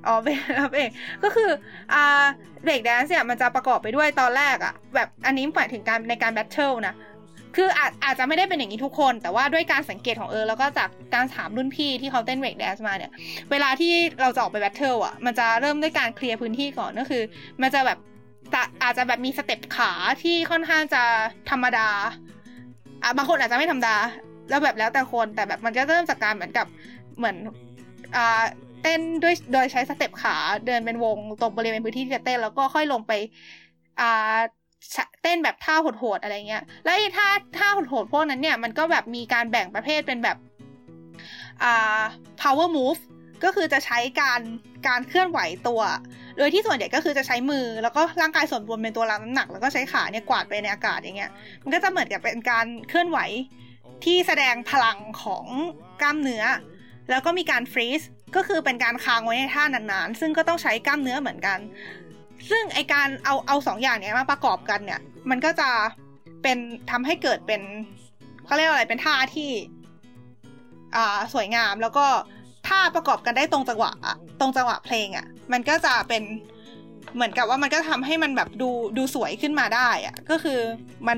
อ๋อเบรกครับเองก็คืออ่าเบรกแดนซ์เนี่ยมันจะประกอบไปด้วยตอนแรกอะแบบอันนี้หมายถึงการในการ battle นะคืออาจอาจจะไม่ได้เป็นอย่างนี้ทุกคน แต่ว่าด้วยการสังเกตของเอิร์ก แล้วก็จากการถามรุ่นพี่ที่เขาเต้นเบรกแดนซ์มาเนี่ย เวลาที่เราจะออกไป battle อะ มันจะเริ่มด้วยการเคลียร์พื้นที่ก่อนก็คือ มันจะแบบ ตะอาจจะแบบมี step ขาที่ค่อนข้างจะธรรมดาอะบางคนอาจจะไม่ธรรมดา แล้วแบบแล้วแต่คนแต่แบบมันจะเริ่มจากการเหมือนกับเหมือนอ่าเต้นด้วยโดยใช้สเต็ปขาเดินเป็นวงตรงบริเวณพื้นที่ที่จะเต้นแล้วก็ค่อยลงไปอ่าเต้นแบบท่าโหดๆอะไรเงี้ย แล้วไอ้ท่าท่าโหดๆพวกนั้นเนี่ยมันก็แบบมีการแบ่งประเภทเป็นแบบอ่า power move ก็คือจะใช้การการเคลื่อนไหวตัว โดยที่ส่วนใหญ่ก็คือจะใช้มือแล้วก็ร่างกายส่วนบนเป็นตัวรับน้ำหนัก แล้วก็ใช้ขาเนี่ยกวาดไปในอากาศอย่างเงี้ย มันก็จะเหมือนกับเป็นการเคลื่อนไหวที่แสดงพลังของกล้ามเนื้อ แล้วก็มีการฟรีซก็คือเป็นการค้างไว้ในท่านานๆ ซึ่งก็ต้องใช้กล้ามเนื้อเหมือนกัน ซึ่งไอการเอาเอาสองอย่างเนี้ยมาประกอบกันเนี่ย มันก็จะเป็นทำให้เกิดเป็นเขาเรียกอะไรเป็นท่าที่ อ่าสวยงามแล้วก็ ถ้าประกอบกันได้ตรงจังหวะตรงจังหวะเพลงอะมันก็จะเป็นเหมือนกับว่ามันก็ทำให้มันแบบดูดูสวยขึ้นมาได้อะก็คือมัน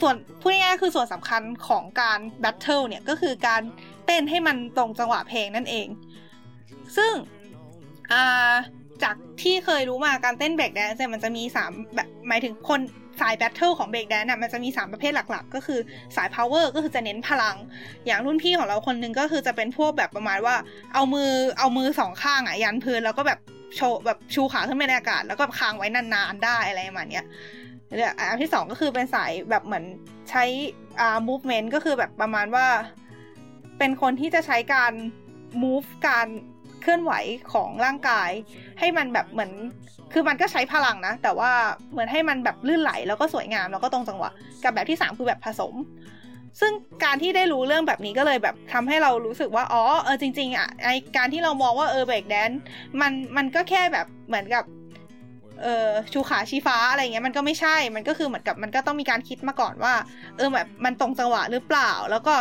ส่วนพูดง่ายๆคือส่วนสำคัญของการ battle เนี่ยก็คือการเต้นให้มันตรงจังหวะเพลงนั่นเอง ซึ่งอ่าจากที่เคยรู้มาการเต้นเบกแดนซ์เนี่ยมันจะมีสามแบบหมายถึงคน สาย battle ของเบรกแดนซ์น่ะมันจะมีสามประเภทหลักๆ ก็คือสาย power ก็คือจะเน้นพลัง อย่างรุ่นพี่ของเราคนหนึ่งก็คือจะเป็นพวกแบบประมาณว่าเอามือเอามือสองข้างอะยันพื้นแล้วก็แบบโชว์แบบชูขาขึ้นไปในอากาศ แล้วก็ค้างไว้นานๆได้อะไรประมาณเนี้ยเดี๋ยวอันที่สองก็คือเป็นสายแบบเหมือนใช้อ่า movement ก็คือแบบประมาณว่า เป็นคนที่จะใช้การ move การ เคลื่อนไหวของร่างกาย ให้มันแบบเหมือน คือมันก็ใช้พลังนะ แต่ว่าเหมือนให้มันแบบลื่นไหลแล้วก็สวยงามแล้วก็ตรงจังหวะ กับแบบที่สามคือแบบผสม ซึ่งการที่ได้รู้เรื่องแบบนี้ก็เลยแบบทำให้เรารู้สึกว่า อ๋อ เออจริง ๆ อะ ไอการที่เรามองว่าเออเบรกแดนมันมันก็แค่แบบเหมือนกับ เออชูขาชี้ฟ้าอะไรเงี้ยมันก็ไม่ใช่ มันก็คือเหมือนกับมันก็ต้องมีการคิดมาก่อนว่า เออแบบมันตรงจังหวะหรือเปล่า แล้วก็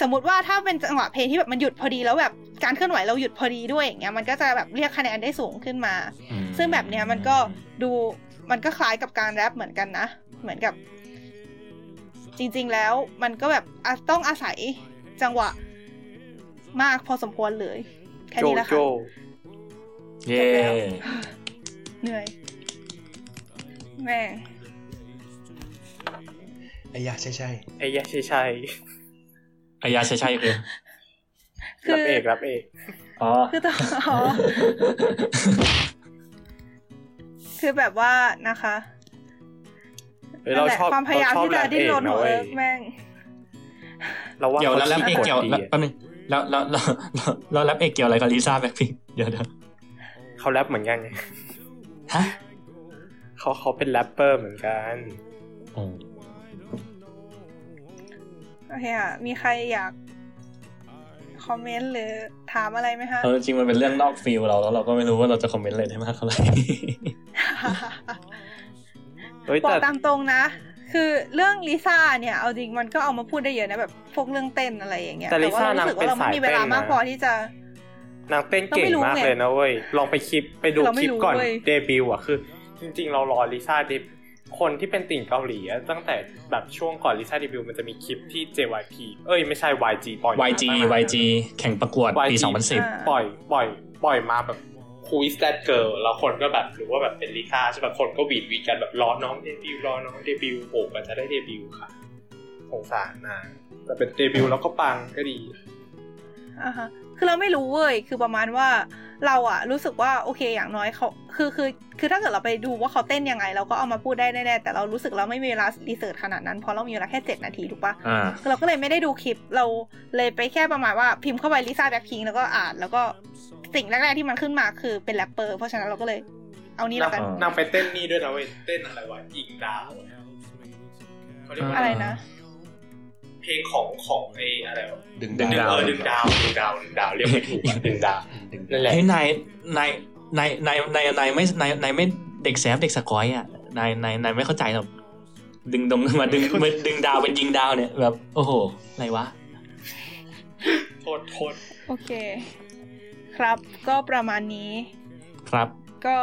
สมมติว่าถ้าเป็นจังหวะเพลงที่แบบมันหยุดพอดีแล้วแบบการเคลื่อนไหวเราหยุดพอดีด้วยอย่างเงี้ยมันก็จะแบบเรียกคะแนนได้สูงขึ้นมาอืมซึ่งแบบเนี้ยมันก็ดูมันก็คล้ายกับการแรปเหมือนกันนะ เหมือนกับ จริง ๆแล้วมันก็แบบอะต้องอาศัยจังหวะมากพอสมควรเลย แค่โจนี้แหละโจค่ะเย้จบแล้วเหนื่อย แม่งไอ้ยะใช่ใช่ไอ้ยะใช่ใช่อายาใช่ใช่คือคือรับเอกรับเอกอ๋อคือต้องอ๋อคือแบบว่านะคะเฮ้ยเรานั่นแหละชอบความพยายามเรชอบที่จะแรปดิ้นรนเอกขนะองเว้เอิยร์กแม่งเราว่าเกี่ยวแล้วแรปขาเอกเกี่ยวขี้แล้วกดดีอะแป๊บนึงแล้วแล้วแล้วแล้วแล้วแรปเอกเกี่ยวอะไรกับลิซ่าแบ็คพิงเดี๋ยวเดี๋ยวเขาแรปเหมือนกันไงฮะ เขาเขาเป็นแรปเปอร์เหมือนกันอ๋อโอเคค่ะ มีใครอยากคอมเมนต์หรือถามอะไรไหมคะเออจริงมันเป็นเรื่องนอกฟิลเราแล้วเราก็ไม่รู้ว่าเราจะคอมเมนต์อะไรได้มากเท่าไหร่เฮ้ยบอแต่กตามตรงนะ คือเรื่องลิซ่าเนี่ย เอาจริงมันก็เอามาพูดได้เยอะนะแบบพวกเรื่องเต้นอะไรอย่างเงี้ย แต่ลิว่าซ่าเรานางรู้สึกเป็ว่านเราสาไม่ยมีเวเต้นลามากพอนะที่จะนางเต้นเราเก่งไม่รู้มากไงเลยนะเว้ย ลองไปคลิปไปดูเราไม่คลิปรู้ก่อนเว้ยเดบิวต์อะคือ จริง ๆ เรารอลิซ่าเดบคนที่เป็นติ่งเกาหลีอะตั้งแต่แบบช่วงก่อนลิซ่าเดบิวต์มันจะมีคลิปที่ JYP เอ้ยไม่ใช่ YG ปล่อยมา YG ตั้งนาน YG แข่งประกวดปี YG 2010 ปล่อยปล่อย ปล่อยมาแบบ Who is that girl แล้วคนก็แบบหรือว่าแบบเป็นลิซ่าใช่ป่ะคนก็หวีดหวีดกันแบบรอน้องเดบิวต์รอน้องเดบิวต์โอ้มันจะได้เดบิวต์ค่ะสงสารนางแต่เป็นเดบิวต์แล้วก็ปังก็ดีอ่าฮะ คือเราไม่รู้เว้ยคือประมาณว่าเราอะรู้สึกว่าโอเคอย่างน้อยเขาคือคือคือถ้าเกิดเราไปดูว่าเขาเต้นยังไง เราก็เอามาพูดได้แน่ๆแต่เรารู้สึกเราไม่มีเวลารีเสิร์ชขนาดนั้นเพราะเรามีเวลาแค่เจ็ดนาทีถูกปะอ่าคือเราก็เลยไม่ได้ดูคลิปเราเลยไปแค่ประมาณว่าพิมพ์เข้าไปลิซ่าแบ็คพิงแล้วก็อ่านแล้วก็สิ่งแรกๆที่มันขึ้นมาคือเป็นแรปเปอร์เพราะฉะนั้นเราก็เลยเอานี่แล้วกันนางไปเต้นนี่ด้วยนะเว้ยเต้นอะไรวะยิงดาวเขาเรียกว่าอะไรนะ เพลงของของไอ้อะไรวะดึงดึงดาเออดึงดาวดึงดาวดึงดาวเรียกไม่ถูกอะดึงดาวดึงนั่นแหละเฮ้ยนายนายนายนายนายนายไม่นายนายไม่เด็กแสบเด็กสกอยอะนายนายนายไม่เข้าใจหรอกดึงดงมาดึงมาดึงดาวเป็นยิงดาวเนี่ยแบบโอ้โหอะไรวะโทษโทษโอเค ครับก็ประมาณนี้ ครับก็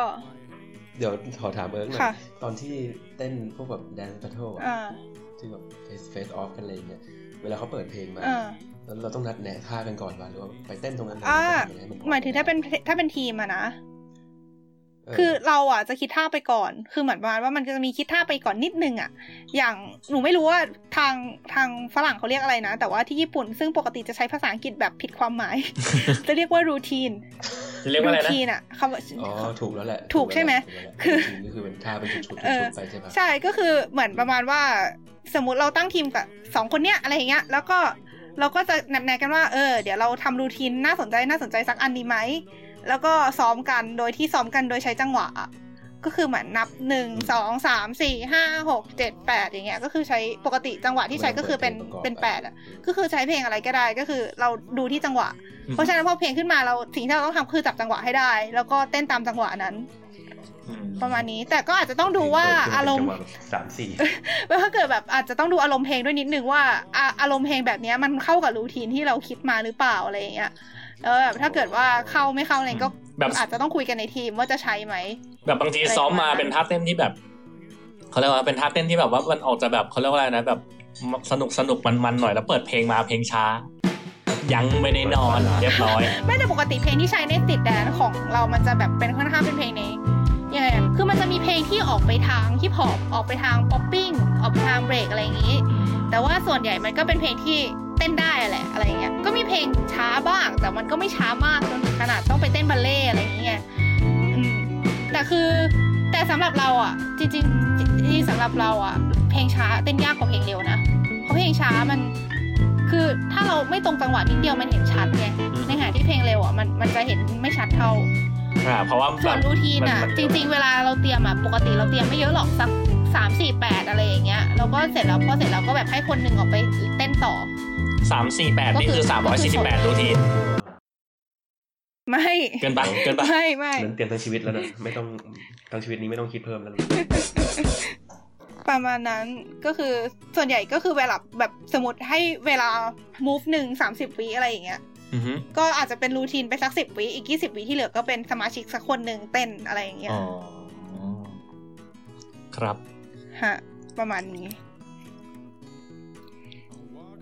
เดี๋ยวขอถามเอิร์กหน่อค่ะยตอนที่เต้นพวกแบบแดนซ์ a ั t เทิลอ่าที่แบบเฟสเฟสออฟกันอะไรอย่างเงี้ย เวลาเขาเปิดเพลงมาอ่าแล้วเราต้องนัดแนะท่ากันก่อนป่ะหรือว่าไปเต้นตรงนั้นเลยอ่าหรือว่นหมายถึงถ้าเป็นถ้าเป็นทีมอะนะเออ คือเราอะจะคิดท่าไปก่อน คือเหมือนประมาณว่ามันจะมีคิดท่าไปก่อนนิดนึงอะ อย่างหนูไม่รู้ว่าทางทางฝรั่งเขาเรียกอะไรนะ แต่ว่าที่ญี่ปุ่นซึ่งปกติจะใช้ภาษาอังกฤษแบบผิดความหมาย จะเรียกว่ารูทีนจะเรียกว่าอะไรนะทีนอะคำว่าอ๋อถูกแล้วแหละ ถูกใช่ไหมถูกคืแล้วอแหละรูทีนก็คือเป็นท่าเป็นชุดๆเออชุดๆไปใช่ปะใช่ก็คือเหมือนประมาณว่า สมมติเราตั้งทีมกับสองคนเนี้ยอะไรอย่างเงี้ย แล้วก็เราก็จะนัดแนะกันว่าเออเดี๋ยวเราทำรูทีนน่าสนใจน่าสนใจสักอันดีไหม แล้วก็ซ้อมกันโดยที่ซ้อมกันโดยใช้จังหวะอะก็คือเหมือนนับหนึ่งสองสามสี่ห้าหกเจ็ดแปดอย่างเงี้ยก็คือใช้ปกติจังหวะที่ใช้ก็คือเป็นเป็นแปดอะก็คือใช้เพลงอะไรก็ได้ก็คือเราดูที่จังหวะ เพราะฉะนั้นพอเพลงขึ้นมาเราสิ่งที่เราต้องทำคือจับจังหวะให้ได้ แล้วก็เต้นตามจังหวะนั้นอืมประมาณนี้แต่ก็อาจจะต้องดูว่าอารมณ์เป็นจังหวะแบบสามสี่ว่าถ้าเกิดแบบอาจจะต้องดูอารมณ์เพลงด้วยนิดนึงว่าอะอารมณ์เพลงแบบเนี้ยมันเข้ากับรูทีนที่เราคิดมาหรือเปล่าอะไรอย่างเงี้ย แล้วแบบถ้าเกิดว่าเข้าไม่เข้าอะไรก็แบบอาจจะต้องคุยกันในทีมว่าจะใช้ไหมแบบบางทีซ้อมมาเป็นท่าเต้นที่แบบเขาเรียกว่าเป็นท่าเต้นที่แบบว่ามันออกจะแบบเขาเรียกว่าอะไรนะแบบสนุกสนุกมันมันๆหน่อยแล้วเปิดเพลงมาเพลงช้า ยังไม่ได้นอนเรียบร้อย ไม่แต่ปกติเพลงที่ใช้ในติดแดนของเรามันจะแบบเป็นค่อนข้างเป็นเพลงในยังไงอะคือมันจะมีเพลงที่ออกไปทางฮิปฮอปออกไปทาง popping ออกไปทางเบรกอะไรอย่างงี้ แต่ว่าส่วนใหญ่มันก็เป็นเพลงที่ เต้นได้แหละอะไรอย่างเงี้ยก็มีเพลงช้าบ้าง แต่มันก็ไม่ช้ามากจนถึงขนาดต้องไปเต้นบัลเล่ต์อะไรอย่างเงี้ยอืมแต่คือแต่สำหรับเราอะ จริงๆจริงๆสำหรับเราอะ เพลงช้าเต้นยากกว่าเพลงเร็วนะเพราะเพลงช้ามันคือถ้าเราไม่ตรงจังหวะนิดเดียวมันเห็นชัดไงอืมในขณะที่เพลงเร็วอะมันมันจะเห็นไม่ชัดเท่าอ่าเพราะว่าส่วนรูทีนอะมัมัจริง ๆ เวลาเราเตรียมอะปกติเราเตรียมไม่เยอะหรอกสักสามสี่แปดอะไรอย่างเงี้ยเราแล้วก็เสร็จแล้วพอเสร็จแล้วก็แบบให้คนหนึ่งออกไปเต้นต่อ สามสี่แปดก็นี่คืคืออสามร้อยสี่สิบแปดรูทีนไม่เกินไปเกินไปไม่ไม่นั้นเตรียมทั้งชีวิตแล้วนะไม่ต้องทั้งชีวิตนี้ไม่ต้องคิดเพิ่มแล้วนะประมาณนั้นก็คือส่วนใหญ่ก็คือเวลาแบบสมมติให้เวลา move หนึ่งสามสิบวิอะไรอย่างเงี้ยอือฮึก็อาจจะเป็นรูทีนไปสักสิบวิอีกยี่สิบวิที่เหลือก็เป็นสมาชิกสักคนหนึ่งเต้นอะไรอย่างเงี้ยอ๋อครับฮะประมาณนี้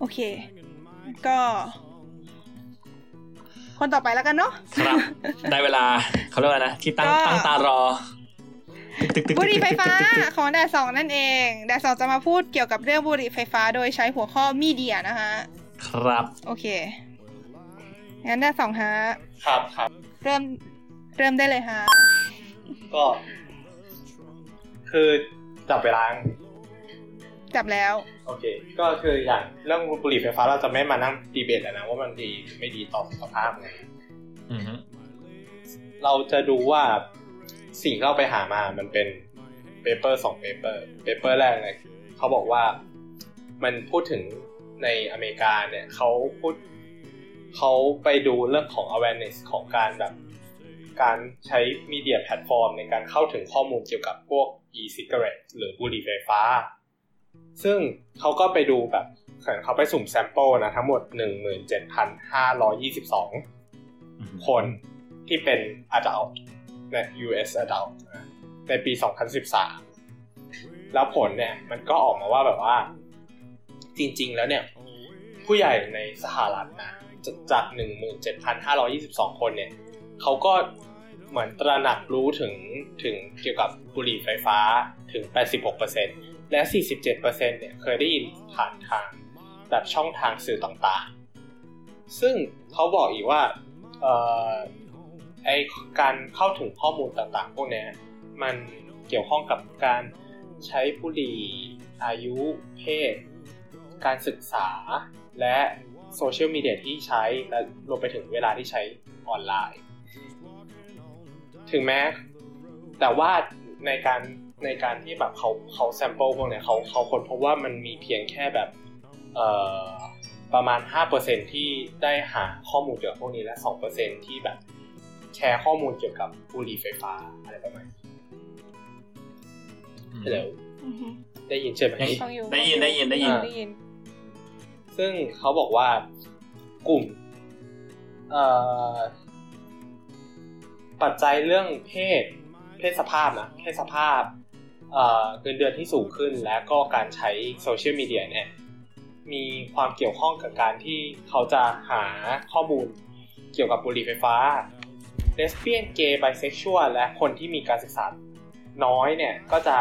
โอเค ก็ คนต่อไปแล้วกันเนาะครับได้เวลาเขาเรียกว่านะที่ตั้งก็ตั้งตารอตึกๆๆๆๆๆบุหรี่ไฟฟ้าของแดดสองนั่นเอง แดดสองจะมาพูดเกี่ยวกับเรื่องบุหรี่ไฟฟ้าโดยใช้หัวข้อมีเดียนะคะ ครับ โอเคงั้นแดดสองฮะครับครับเริ่มเริ่มได้เลยฮะก็ คือจับเวลา จับแล้ว โอเค ก็คืออย่างเรื่องบุหรี่ไฟฟ้าเราจะไม่มานั่งดีเบตแล้วนะว่ามันดีหรือไม่ดีต่อสุขภาพไงอือฮึเราจะดูว่าสิ่งที่เราไปหามามันเป็น paper สอง paper paper แรกเนี่ยเขาบอกว่ามันพูดถึงในอเมริกาเนี่ยเขาพูดเขาไปดูเรื่องของ awareness ของการแบบการใช้ media platform ในการเข้าถึงข้อมูลเกี่ยวกับพวก e-cigarette หรือบุหรี่ไฟฟ้า ซึ่งเขาก็ไปดูแบบเหมือนเขาไปสุ่ม sample นะทั้งหมด 17,522 คนที่เป็น adult ใน US adult นะในปี 2013 แล้วผลเนี่ยมันก็ออกมาว่าแบบว่า จริงๆแล้วเนี่ย ผู้ใหญ่ในสหรัฐนะจจาก 17,522 คนเนี่ยเขาก็เหมือนตระหนักรู้ถึงถึงเกี่ยวกับบุหรี่ไฟฟ้าถึง 86% และ 47%เนี่ยเคยได้ยินผ่านทางแบบช่องทางสื่อต่างๆ ซึ่งเขาบอกอีกว่าออไอการเข้าถึงข้อมูลต่างๆ พวกนี้มันเกี่ยวข้องกับการใช้บุหรี่อายุเพศ การศึกษา และโซเชียลมีเดียที่ใช้ และรวมไปถึงเวลาที่ใช้ออนไลน์ ถึงแม้ แต่ว่าในการ ในการที่แบบเขาเขา sample พวกเนี้ยเขาเขาค้นพบว่ามันมีเพียงแค่แบบเอ่อประมาณ 5%ที่ได้หาข้อมูลเกี่ยวกับพวกนี้และ 2%ที่แบบแชร์ข้อมูลเกี่ยวกับบุหรี่ไฟฟ้าอะไรประมาณนี้ฮัลโหลอือฮึได้ยินใช่ไหมได้ฟังอยู่ได้ยินได้ยินได้ยินอ่าได้ยิน ซึ่งเขาบอกว่ากลุ่มเอ่อปัจจัยเรื่องเพศเพศสภาพนะเพศสภาพ เงินเดือนที่สูงขึ้นและก็การใช้โซเชียลมีเดียเนี่ยมีความเกี่ยวข้องกับการที่เขาจะหาข้อมูลเกี่ยวกับบุหรี่ไฟฟ้าเลสเบี้ยนเกย์ไบเซ็กชวลและคนที่มีการศึกษาน้อยเนี่ยก็จะ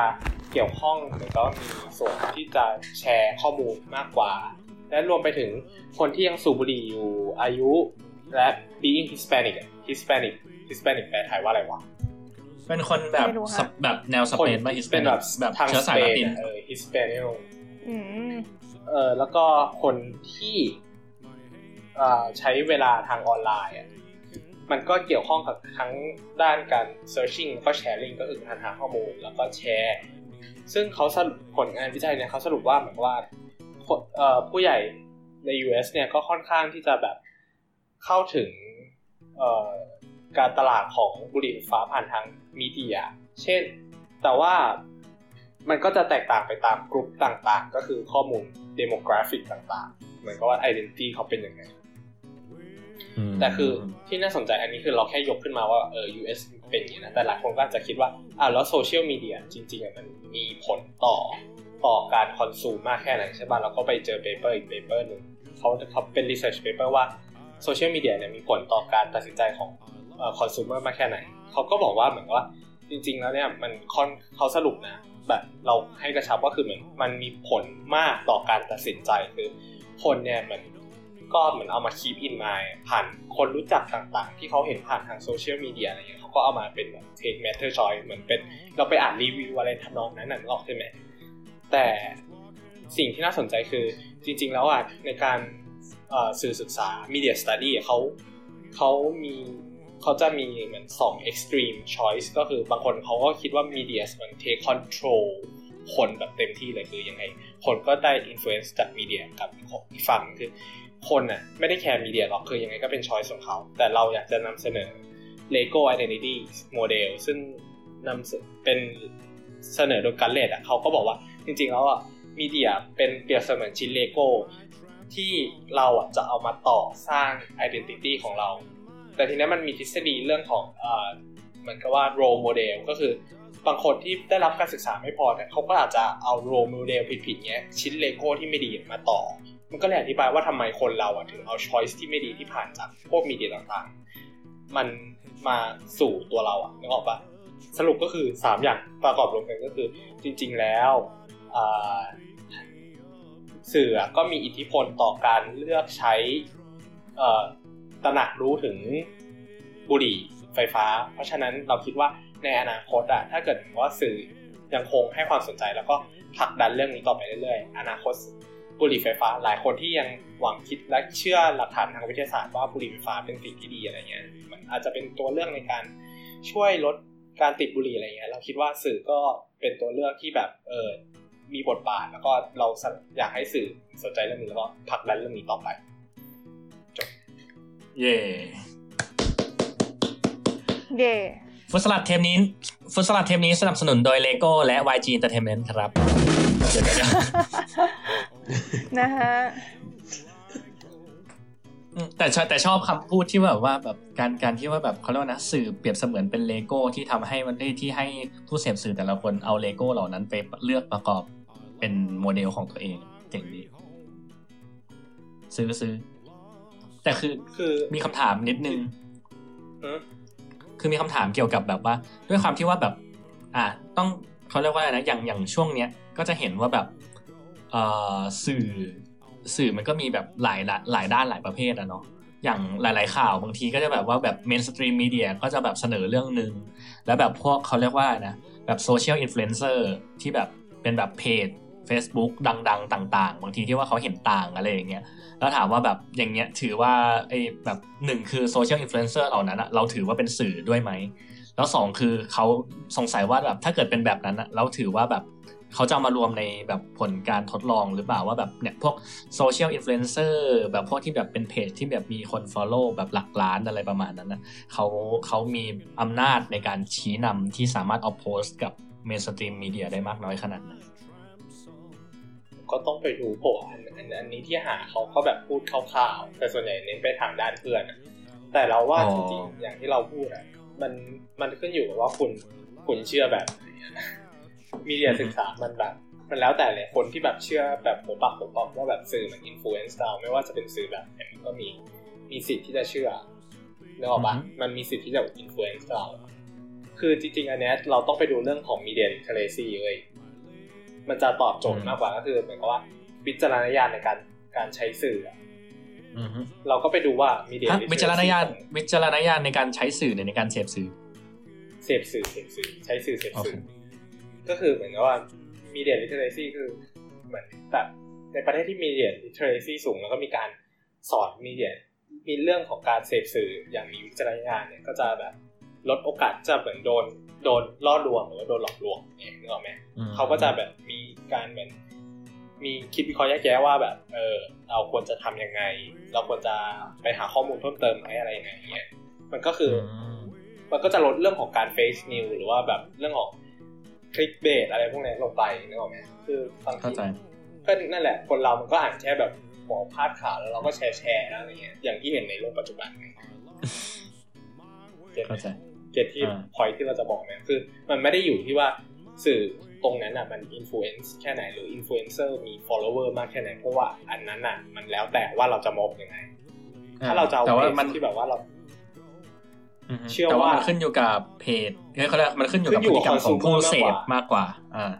เกี่ยวข้องหรือก็มีส่วนที่จะแชร์ข้อมูลมากกว่า และรวมไปถึงคนที่ยังสูบบุหรี่อยู่อายุและ being Hispanic Hispanic Hispanic แปลไทยว่าอะไรวะ เป็นคนแบบไม่รู้ค่ะสเปแบบแนวสเปนป่ะฮิสเปเป็นแบบแบบทางเชื้อสายลาตินอะเออ Hispanic อืมเออแล้วก็คนที่เอ่อใช้เวลาทางออนไลน์อะมันก็เกี่ยวข้องกับทั้งด้านการ searching แล้วก็ sharing ก็คือการหาข้อมูลแล้วก็แชร์ ซึ่งเขาสรุปผลงานวิจัยเนี่ยเขาสรุปว่าเหมือนว่าคนเอ่อผู้ใหญ่ใน US เนี่ยก็ค่อนข้างที่จะแบบเข้าถึงเอ่อการตลาดของบุหรี่ไฟฟ้าผ่านทาง มีเดีย เช่น แต่ว่ามันก็จะแตกต่างไปตามกลุ่มต่างๆ ก็คือข้อมูล demographic ต่างๆ เหมือนกับว่า identity เขาเป็นยังไง แต่คือที่น่าสนใจอันนี้คือเราแค่ยกขึ้นมาว่าเออ US เป็นอย่างนี้นะ แต่หลายคนก็อาจจะคิดว่าอ่าแล้วโซเชียลมีเดียจริงๆอะมันมีผลต่อต่อการ consume มากแค่ไหนใช่ป่ะเราก็ไปเจอ paper อีก paper หนึ่งเขาเขาเป็น research paper ว่าโซเชียลมีเดียเนี่ยมีผลต่อการตัดสินใจของเอ่อ คอน sumer มาแค่ไหน เขาก็บอกว่าเหมือนว่าจริง ๆ แล้วเนี่ยมันคอนเขาสรุปนะแบบเราให้กระชับก็คือเหมือนมันมีผลมากต่อการตัดสินใจคือคนเนี่ยเหมือนก็เหมือนเอามาคีปอินมาผ่านคนรู้จักต่างๆ ที่เขาเห็นผ่านทางโซเชียลมีเดียอะไรเงี้ยเขาก็เอามาเป็นแบบ take matter joy เหมือนเป็นเราไปอ่านรีวิวอะไรทำนองนั้นน่ะนึกออกใช่ไหมแต่สิ่งที่น่าสนใจคือจริง ๆ แล้วอะในการสื่อศึกษา media study เขาเขามี เขาจะมีเหมือนสอง extreme choice ก็คือบางคนเขาก็คิดว่า media มัน take control คนแบบเต็มที่เลยคือยังไง คนก็ได้อิ f ฟ u เ n นซ์จากมีเดียกับอีกฝั่งคือคนอะไม่ได้แคร์ media หรอกคือยังไงก็เป็น choice ของเขา แต่เราอยากจะนำเสนอ Lego Identity Model ซึ่งนำเป็นเสนอโดย Gauntlett อะเขาก็บอกว่าจริงๆแล้วอะ media เป็นเปรียบเสมือนชิ้นเลโก้ที่เราอะจะเอามาต่อสร้าง identity ของเรา แต่ทีนี้มันมีทฤษฎีเรื่องของเหมือนกับว่า role model ก็คือบางคนที่ได้รับการศึกษาไม่พอเนี่ยเขาก็อาจจะเอา role model ผิดๆเงี้ยชิ้นเลโก้ที่ไม่ดีมาต่อ มันก็เลยอธิบายว่าทำไมคนเราอะถึงเอา choice ที่ไม่ดีที่ผ่านจากพวก media ต่างๆ มันมาสู่ตัวเราอะนึกออกปะสรุปก็คือ 3 อย่างประกอบรวมกันก็คือ จริง ๆ แล้วสื่อก็มีอิทธิพลต่อการเลือกใช้ ตระหนักรู้ถึงบุหรี่ไฟฟ้า เพราะฉะนั้นเราคิดว่าในอนาคตอะถ้าเกิดว่าสื่อยังคงให้ความสนใจแล้วก็ผลักดันเรื่องนี้ต่อไปเรื่อยๆ อนาคตบุหรี่ไฟฟ้า หลายคนที่ยังหวังคิดและเชื่อหลักฐานทางวิทยาศาสตร์ว่าบุหรี่ไฟฟ้าเป็นสิ่งที่ดีอะไรเงี้ยมันอาจจะเป็นตัวเลือกในการช่วยลดการติดบุหรี่อะไรเงี้ยเราคิดว่าสื่อก็เป็นตัวเลือกที่แบบเออมีบทบาทแล้วก็เราอยากให้สื่อสนใจเรื่องนี้แล้วก็ผลักดันเรื่องนี้ต่อไป เย่เย่ฟุตสลัดเทปนี้ฟุตสลัดเทปนี้สนับสนุนโดยเลโก้และ YG Entertainment ครับนะฮะแต่แต่ชอบคำพูดที่แบบว่าแบบการการที่ว่าแบบเขาเรียกว่านะสื่อเปรียบเสมือนเป็นเลโก้ที่ทำให้มันได้ที่ให้ผู้เสพสื่อแต่ละคนเอาเลโก้เหล่านั้นไปเลือกประกอบเป็นโมเดลของตัวเองเจ๋งดีซื้อซื้อ แต่คือคือมีคำถามนิดนึงคือมีคำถามเกี่ยวกับแบบว่า ด้วยความที่ว่าแบบ อ่า ต้องเขาเรียกว่าอะไรนะอย่างอย่างช่วงเนี้ยก็จะเห็นว่าแบบเอ่อสื่อสื่อมันก็มีแบบหลายหลายด้านหลายประเภทอะเนาะอย่างหลาย ๆ ข่าวบางทีก็จะแบบว่าแบบ mainstream media ก็จะแบบเสนอเรื่องหนึ่งแล้วแบบพวกเขาเรียกว่านะแบบ social influencer ที่แบบเป็นแบบเพจ Facebook ดัง ๆ ต่าง ๆ บางทีที่ว่าเขาเห็นต่างอะไรอย่างเงี้ยแล้วถามว่าแบบอย่างเงี้ยถือว่าไอ้แบบหนึ่งคือ social influencer เหล่านั้นอะเราถือว่าเป็นสื่อด้วยไหม แล้วสองคือเขาสงสัยว่าแบบถ้าเกิดเป็นแบบนั้นอะเราถือว่าแบบเขาจะมารวมในแบบผลการทดลองหรือเปล่าว่าแบบเนี่ยพวก social influencer แบบพวกที่แบบเป็นเพจที่แบบมีคน follow แบบหลักล้านอะไรประมาณนั้นนะเขาเขามีอำนาจในการชี้นำที่สามารถ oppose กับ mainstream media ได้มากน้อยขนาดไหน ก็ต้องไปดูโผอันอันนี้ที่หาเขาเขาแบบพูดคร่าวๆแต่ส่วนใหญ่เน้นไปทางด้านเพื่อนแต่เราว่าจริงๆอย่างที่เราพูดอะมันมันขึ้นอยู่กับว่าคุณคุณเชื่อแบบไหน media ศึกษามันแบบมันแล้วแต่เลยคนที่แบบเชื่อแบบหัวปักหัวปำว่าแบบสื่อมัน influence เราไม่ว่าจะเป็นสื่อแบบไหนก็มีมีสิทธิ์ที่จะเชื่อนึกออกปะมันมีสิทธิ์ที่จะ influence เราคือจริงๆ อันนี้เราต้องไปดูเรื่องของ media literacy เลย มันจะตอบโจทย์มากกว่าก็คือเหมือนกับว่าวิจารณญาณในการการใช้สื่อเราก็ไปดูว่า media วิจารณญาณวิจารณญาณในการใช้สื่อในการเสพสื่อเสพสื่อเสพสื่อใช้สื่อเสพสื่อก็คือเหมือนกับว่า media literacy คือเหมือนแบบในประเทศที่ media literacy สูงแล้วก็มีการสอน media มีเรื่องของการเสพสื่ออย่างมีวิจารณญาณเนี่ยก็จะแบบ ลดโอกาสจะเหมือนโดนโดนล่อลวงหรือว่าโดนหลอกลวงเนี่ยนึกออกไหมเขาก็จะแบบมีการเหมือนมีคิดวิเคราะห์แยกแยะว่าแบบ เออ เราควรจะทํำยังไง เราควรจะไปหาข้อมูลเพิ่มเติมไหมอะไรยังไงเงี้ยมันก็คือ มันก็จะลดเรื่องของการเฟซนิวหรือว่าแบบเรื่องของคลิกเบสอะไรพวกนี้ลงไปนึกออกไหมคือบางทีก็นั่นแหละ คนเรามันก็อ่านแค่แบบหัวพาดข่าวแล้วเราก็แชร์แชร์อะไรเงี้ยอย่างที่เห็นในโลกปัจจุบันเข้าใจ get ที่ point ที่เราจะบอกเนี่ยคือ มันไม่ได้อยู่ที่ว่าสื่อตรงนั้นอะมัน influence แค่ไหนหรืออินฟลูเอนเซอร์มี follower มากแค่ไหน เพราะว่าอันนั้นอะมันแล้วแต่ว่าเราจะมองยังไง ถ้าเราจะเอาเพจที่แบบว่าเราเชื่อว่ามันขึ้นอยู่กับเพจเขาเรียกมันขึ้นอยู่กับพฤติกรรมของผู้เสพมากกว่าอ่า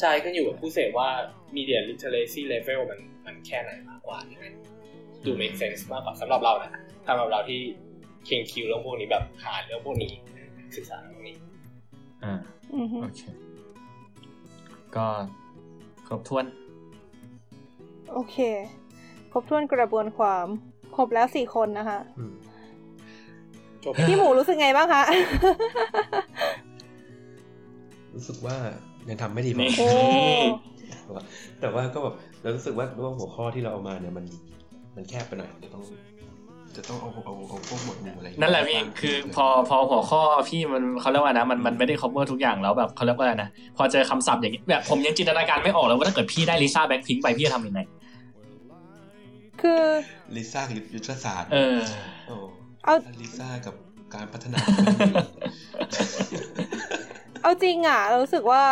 ใช่ขึ้นอยู่กับผู้เสพว่า media literacy level มันมันแค่ไหนมากกว่าดู make sense มากกว่าสำหรับเรานะสำหรับเราที่ เคียงคิวเรื่องพวกนี้แบบหาเรื่องพวกนี้ศึกษาเรื่องนี้ อ่าโอเค ก็ครบถ้วน โอเค ครบถ้วนกระบวนความ ครบแล้วสี่คนนะคะพี่หมูรู้สึกไงบ้างคะ รู้สึกว่ายังทำไม่ดีพอนี่โอ้แต่ว่าแต่ว่าก็แบบเรารู้สึกว่าว่าหัวข้อที่เราเอามาเนี่ยมันมันแคบไปหน่อยจะต้อง จะต้องเอาเอาเอาพวกหมวดหมู่อะไรอย่างเงี้ยนั่นแหละพี่คือพอพอหัวข้อพี่มันเขาเรียกว่านะมันมันไม่ได้ cover ทุกอย่างแล้วแบบเขาเรียกว่าอะไรนะ พอเจอคำศัพท์อย่างนี้แบบผมยังจินตนาการไม่ออกเลยว่าถ้าเกิดพี่ได้ลิซ่าแบ็คพิงไปพี่จะทำยังไงคือลิซ่ากับยุทธศาสตร์เออโอ้เอาลิซ่ากับการพัฒนา เอาจริงอะ เรารู้สึกว่า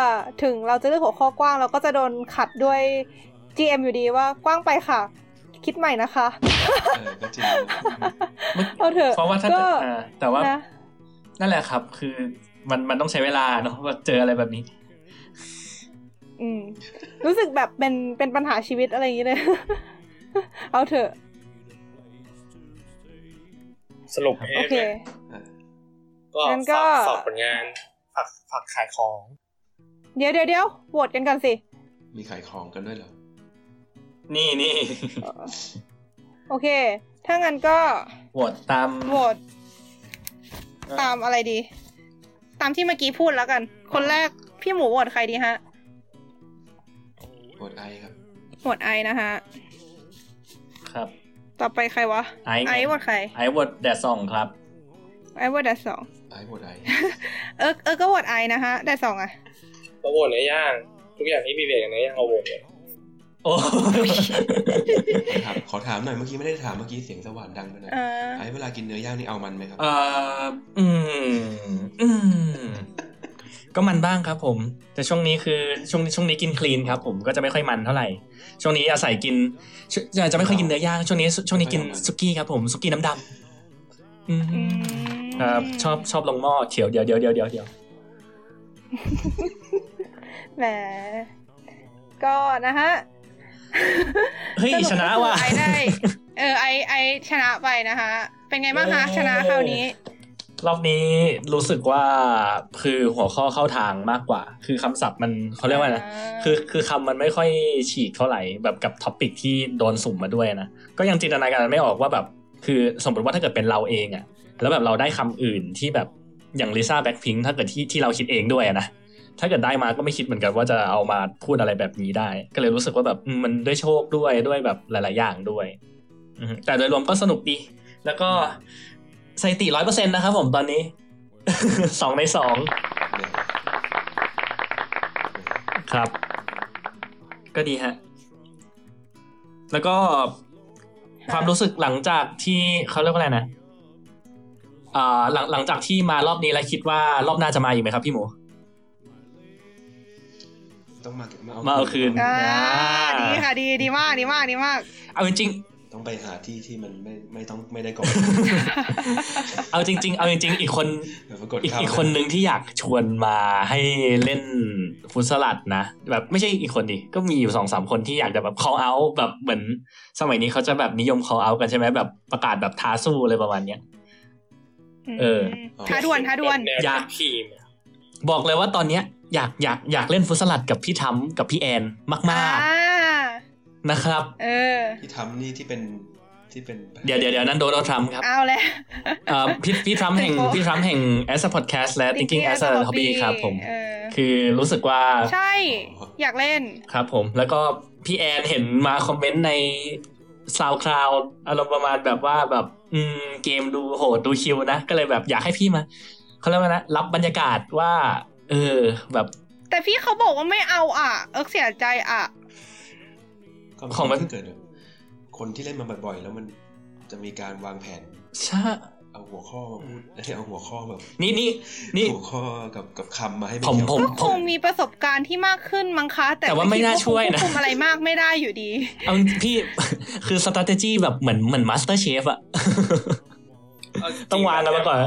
ถึงเราจะเลือกหัวข้อกว้าง เราก็จะโดนขัดด้วย GM อยู่ดีว่ากว้างไปค่ะ คิดใหม่นะคะเออก็จริงเอาเถอะเพราะว่าถ้าก็เกิดอ่าแต่ว่านะนั่นแหละครับ คือมันมันต้องใช้เวลาเนาะว่าเจออะไรแบบนี้ อืม รู้สึกแบบเป็นเป็นปัญหาชีวิตอะไรอย่างนี้เลยเอาเถอะสรุปให้โอเคก็งั้นก็ฝากฝากผลงานฝากฝากขายของ เดี๋ยวเดี๋ยวเดี๋ยวโหวตกันก่อนสิ มีขายของกันด้วยเหรอ นี่นี่โอเค ถ้างั้นก็โหวตตามโหวตตามอะไรดี ตามที่เมื่อกี้พูดแล้วกัน คนแรกพี่หมูโหวตใครดีฮะกดไอครับโหวตไอนะฮะ ครับ ต่อไปใครวะ ไอซ์ไงไอโหวตใคร ไอโหวตแดดสองครับ ไอโหวตแดดสองไอกดไอเออเออก็โหวตไอนะฮะแดดสองอะก็โหวตเนื้อย่าง ทุกอย่างที่มีเบรกกับเนื้อย่างเอาโหวตเลย โอ้ถามขอถามหน่อยเมื่อกี้ไม่ได้ถามเมื่อกี้เสียงสว่านดังไปหน่อยเออไอเวลากินเนื้อย่างนี่เอามันไหมครับเอ่ออืมอืมก็มันบ้างครับผม แต่ช่วงนี้คือช่วงช่วงนี้กินคลีนครับ ผมก็จะไม่ค่อยมันเท่าไหร่ช่วงนี้อาศัยกินช่วจะจะไม่ค่อยกินเนื้อย่างช่วงนี้ช่วงนี้กินซุกี้ครับผมซุกี้น้ำดำอืมอืมครับชอบชอบลงหม้อเขียวเดี๋ยวเดี๋ยวเดี๋ยวเดี๋ยวเดี๋ยวแหมก็นะฮะ เฮ้ยสรุปชนะก็คือว่ะไอได้เออไอไอชนะไปนะคะ เป็นไงบ้างคะชนะคราวนี้ รอบนี้รู้สึกว่าคือหัวข้อเข้าทางมากกว่า คือคำศัพท์มันเขาเรียกว่าไงนะอ่าคือคือคำมันไม่ค่อยฉีกเท่าไหร่แบบกับ topic ที่โดนสุ่มมาด้วยนะก็ยังจินตนาการไม่ออกว่าแบบ คือสมมติว่าถ้าเกิดเป็นเราเองอะแล้วแบบเราได้คำอื่นที่แบบอย่างลิซ่าแบล็คพิงก์ถ้าเกิดที่ที่เราคิดเองด้วยอะนะ ถ้าเกิดได้มาก็ไม่คิดเหมือนกันว่าจะเอามาพูดอะไรแบบนี้ได้ ก็เลยรู้สึกว่าแบบมันด้วยโชคด้วยด้วยแบบหลาย ๆ อย่างด้วยแต่โดยรวมก็สนุกดี แล้วก็สถิติร้อยเปอร์เซ็นต์นะครับผมตอนนี้สองในสองครับ ก็ดีฮะ แล้วก็ความรู้สึกหลังจากที่เขาเรียกว่าอะไรนะอ่าหลังหลังจากที่มารอบนี้แล้วคิดว่ารอบหน้าจะมาอีกไหมครับพี่หมู ต้องมามามาเอาคืนอ่าอ่าดีค่ะดีดีมากดีมากดีมาก เอาจริงต้องไปหาที่ที่มันไม่ไม่ต้องไม่ได้ก่อนๆเอาจริง ๆ เอาจริง ๆ อีกคนเดี๋ยวปรากฏอีกเข้าอีกคนนึงที่อยากชวนมาให้เล่นฟุตสลัดนะ แบบไม่ใช่อีกคนดิก็มีอยู่สองสามคนที่อยากจะแบบ call out แบบเหมือน สมัยนี้เขาจะแบบนิยม call out กันใช่ไหมแบบประกาศแบบท้าสู้อะไรประมาณเนี้ยเออท้าดวนท้าดวนแนวอยากทีมอะบอกเลยว่าตอนเนี้ย อยากอยากอยากเล่นฟุตสลัดกับพี่ทั้มกับพี่แอนมากอ่าๆนะครับ เออที่ทำนี่ที่เป็นที่เป็นเดี๋ยวเดี๋ยวเดี๋ยวนั้นโดนัลด์ทรัมป์ครับเอาแล้วเอ่อพี่พี่ทรัมป์แห่งโอ้พี่ทรัมป์แห่ง as a podcast และ thinking as a hobby ครับผมเออคือรู้สึกว่า ใช่ อยากเล่นครับผม แล้วก็พี่แอนเห็นมาคอมเมนต์ใน SoundCloud อารมณ์ประมาณแบบว่าแบบอืมเกมดูโหดดูคิวนะ ก็เลยแบบอยากให้พี่มาเขาเรียกว่านะรับบรรยากาศว่า เออ แบบ แต่พี่เขาบอกว่าไม่เอาอะ เอิกเสียใจอะก็ของมันถ้าเกิดแบบคนที่เล่นมาบ่อยๆแล้วมันจะมีการวางแผนใช่เอาหัวข้อมาพูดแล้วเอาหัวข้อแบบนี่นี่นี่หัวข้อกับกับคำมาให้นผมเกี่ยวผมก็คงมีประสบการณ์ที่มากขึ้นมั้งคะ แต่แต่ว่าไม่น่าช่วยนะควบคุมอะไรมากไม่ได้อยู่ดีเอาพี่คือ strategy แบบเหมือนเหมือน master chef อะเอาจริต้องวางกันมาก่อน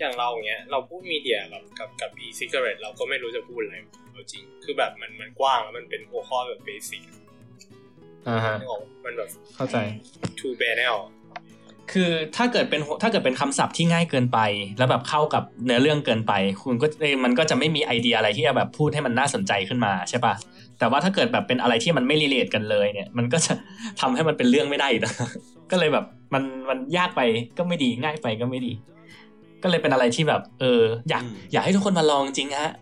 อย่างเราอย่างเงี้ยเราพูดมีเดียแบบกับกับ e cigarette เราก็ไม่รู้จะพูดอะไรเอาจริง คือแบบมันมันกว้างแล้วมันเป็นหัวข้อแบบ basic อ่าฮะนึกออกมันแบบเข้าใจ too banal คือถ้าเกิดเป็นถ้าเกิดเป็นคำศัพท์ที่ง่ายเกินไป แล้วแบบเข้ากับเนื้อเรื่องเกินไป คุณก็เอ้ยมันก็จะไม่มีไอเดียอะไรที่จะแบบพูดให้มันน่าสนใจขึ้นมาใช่ปะแต่ว่าถ้าเกิดแบบเป็นอะไรที่มันไม่ relate กันเลยเนี่ย มันก็จะทำให้มันเป็นเรื่องไม่ได้อีกนะก็เลยแบบมันมันยากไปก็ไม่ดีง่ายไปก็ไม่ดี ก็เลยเป็นอะไรที่แบบ เออ อยากอยากให้ทุกคนมาลองจริงฮะ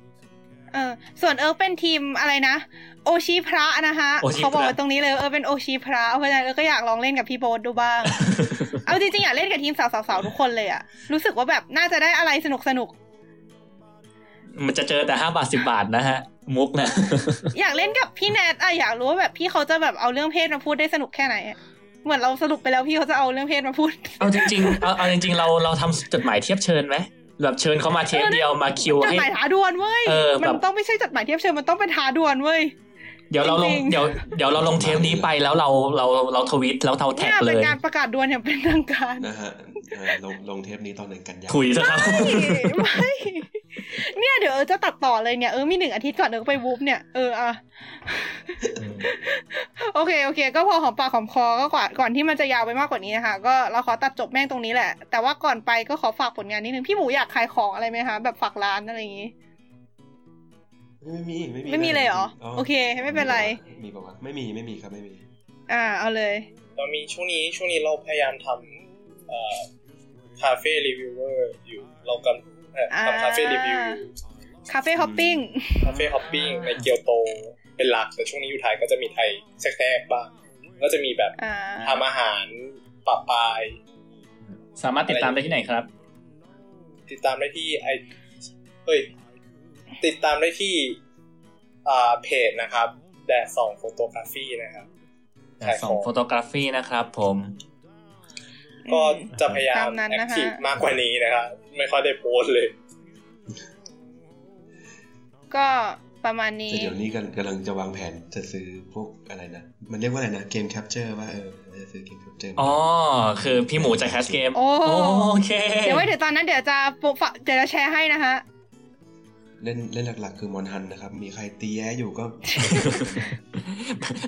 เออส่วนเอิร์กเป็นทีมอะไรนะ โอชิพระนะคะโอชิพระเขาบอกไว้ตรงนี้เลยเออเป็นโอชิพระเพราะฉะนั้นเอิร์กก็อยากลองเล่นกับพี่โบ๊ทดูบ้าง เอาจริงๆอยากเล่นกับทีมสาวๆๆทุกคนเลยอะรู้สึกว่าแบบน่าจะได้อะไรสนุกสนุกมันจะเจอแต่ห้าบาทสิบาทนะฮะ มุกนะๆอยากเล่นกับพี่แนทอะอยากรู้ว่าแบบพี่เขาจะแบบเอาเรื่องเพศมาพูดได้สนุกแค่ไหนอะ เหมือนเราสรุปไปแล้วพี่เขาจะเอาเรื่องเพศมาพูด เอาจริงๆ เอาเอาจริงๆ เราเราทำจดหมายเทียบเชิญไหมแบบเชิญเขามาเทปเดียวมาคิวจดให้หมายท้าดวลเว้ยเออมันแบบต้องไม่ใช่จดหมายเทียบเชิญมันต้องเป็นท้าดวลเว้ย เดี๋ยวเราลงจริงๆเดี๋ยวเดี๋ยวเราลงเทปนี้ไปแล้วเราเราเราทวิตแล้วเราแท็กเนี่ยเลเป็นยการประกาศดวลอย่างเป็นทางการนะฮะเออลงลงเทปนี้ตอนหนึ่งกันยาคุยซะครับไม่เนี่ยเดี๋ยวเออจะตัดต่อเลยเนี่ยเออมีหนึ่งอาทิตย์ก่อนเออไปวูฟเนี่ยเอออะโอเคโอเค ก็พอหอมปากหอมคอก็ก่อนก่อนที่มันจะยาวไปมากกว่านี้นะคะก็เราขอตัดจบแม่งตรงนี้แหละ แต่ว่าก่อนไปก็ขอฝากผลงานนิดนึงพี่หมูอยากขายของอะไรไหมคะแบบฝากร้านอะไรอย่างงี้ ไม่มีไม่มีไม่มีเลยเหรอ โอเค ไม่เป็นไร มีปะวะไม่มีไม่มีครับไม่มี อ่า เอาเลย เรามีช่วงนี้ช่วงนี้เราพยายามทำเอ่อ cafe reviewer อยู่เรากำเอ่ออ่าทำคาเฟ่รีวิวอยู่ cafe hoppingคาเฟ่ฮอปปิ้งในเกียวโตเป็นหลักแต่ช่วงนี้อยู่ไทยก็จะมีไทยแทรกๆบ้างก็จะมีแบบอ่าทำอาหารปะปาย สามารถติดตามได้ที่ไหนครับ ติดตามได้ที่ไอเฮ้ย ติดตามได้ที่อ่าเพจนะครับแดดสองโฟโตกราฟีนะครับขายสขอองงโฟโตกราฟีนะครับ ผม ก็จะพยายามตามนั้นแอคนะคะทีฟมากกว่านี้นะครับไม่ค่อยได้โพสต์เลย ก็ประมาณนี้แต่เดี๋ยวนี้กำกำลังจะวางแผนจะซื้อพวกอะไรนะ มันเรียกว่าอะไรนะ game capture ว่าเออจะซื้อ game capture อ๋อคือพี่หมูจะ cast เกม โอ้โอเค เดี๋ยวไว้เดี๋ยวตอนนั้นเดี๋ยวจะปุ๊บฝะเดี๋ยวจะแชร์ให้นะคะ เล่นเล่นหลักๆ คือมอนฮันนะครับ มีใครตีแย้อยู่ก็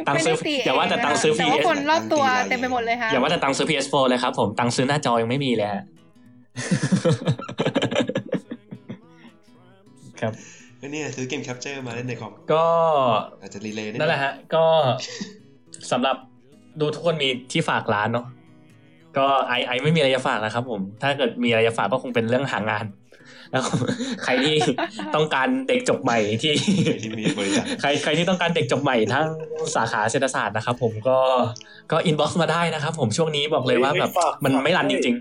ตังค์ซื้อไม่ได้ตีอย่าว่าแต่ตังค์ซื้อแต่ว่า PS คนรอบตัวเต็มไปหมดเลยค่ะอย่าว่าแต่ตังค์ซื้อ PS4 เลยครับ ผมตังค์ซื้อหน้าจอยังไม่มีเลยฮะครับก็เนี่ยซื้อ game capture มาเล่นในคอมก็อาจจะ relay ได้นั่นแหละฮะ ก็สำหรับดูทุกคนมีที่ฝากร้านเนาะก็ไอไอไม่มีอะไรจะฝากนะครับผม ถ้าเกิดมีอะไรจะฝากก็คงเป็นเรื่องหางาน แล้วใครที่ต้องการเด็กจบใหม่ที่ที่มีบริษัทใครใครที่ต้องการเด็กจบใหม่ทั้งสาขาเศรษฐศาสตร์นะครับ ผมก็ก็อินบ็อกซ์มาได้นะครับ ผมช่วงนี้บอกเลยว่าแบบฝากมันฝากไม่รันจริง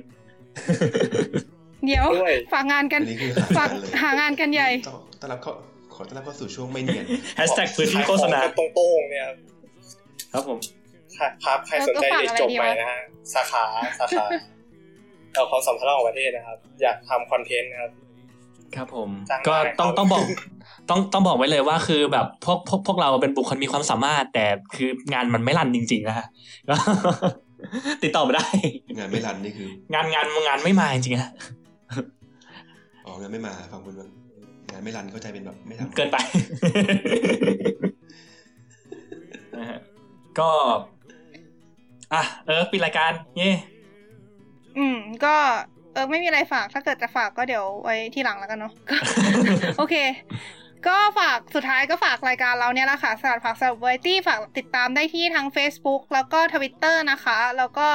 เดี๋ยวด้วยฝากงานกันอันนี้คือฝากหางานเลยหางานกันใหญ่ต้อนต้อนรับเข้าขอต้อนรับเข้าสู่ช่วงไม่เนียนๆแฮชแท็กพื้นที่โฆษณาขยของตรงๆเนี่ยครับผมครับครับใครสนใจแล้วก็ฝากเด็กอะไรจบดีใหม่วะนะฮะสาขาสาขาเอ่อความสัมพันธ์ระหว่างประเทศนะครับ อยากทำคอนเทนต์นะครับ ครับผมจ้างก็ได้ต้องครับต้องบอกต้องต้องบอกไว้เลยว่าคือแบบพวกพวกพวกเราเป็นบุคคลมีความสามารถ แต่คืองานมันไม่รันจริง ๆ นะฮะก็ติดต่อมาได้ งานไม่รันนี่คือ งานงานงานไม่มาจริงๆฮะอ๋องานไม่มาฟังคุณว่างานไม่รันเข้าใจเป็นแบบไม่ทำเกินไปนะฮะก็ อะเออปิดรายการเย่อืม ก็เออไม่มีอะไรฝาก ถ้าเกิดจะฝากก็เดี๋ยวไว้ที่หลังแล้วกันเนาะโอเค ก็ฝากสุดท้ายก็ฝากรายการเราเนี่ยแหละค่ะสลัดผักสลัดเวอร์ตี้ฝากติดตามได้ที่ทั้ง Facebook แล้วก็ Twitter นะคะ แล้วก็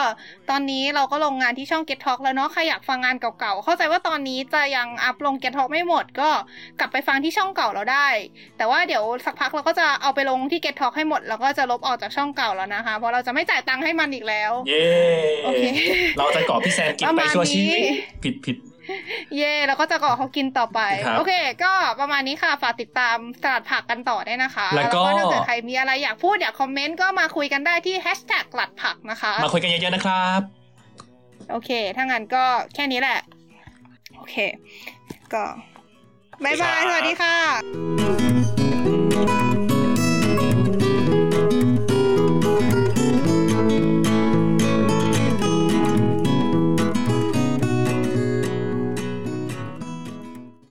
ตอนนี้เราก็ลงงานที่ช่อง Get Talk แล้วเนาะใครอยากฟังงานเก่าๆ เข้าใจว่าตอนนี้จะยังอัพลง Get Talk ไม่หมดก็กลับไปฟังที่ช่องเก่าเราได้ แต่ว่าเดี๋ยวสักพักเราก็จะเอาไปลงที่ Get Talk ให้หมด แล้วก็จะลบออกจากช่องเก่าแล้วนะคะ เพราะเราจะไม่จ่ายตังค์ให้มันอีกแล้ว เย่โอเคเราจะเกาะพี่แซมกินประไปมาณชั่วชีวิตนี้ผิดผิด เย่แล้วก็จะเกาะเขากินต่อไปครับโอเค ก็ประมาณนี้ค่ะ ฝากติดตามสลัดผักกันต่อได้นะคะ แล้วก็ถ้าเกิดใครมีอะไรอยากพูดอยากคอมเมนต์ก็มาคุยกันได้ที่แฮชแท็กหลัดผักนะคะ มาคุยกันเยอะๆนะครับ โอเค ถ้างั้นก็แค่นี้แหละ โอเค ก็บายบาย สวัสดีค่ะ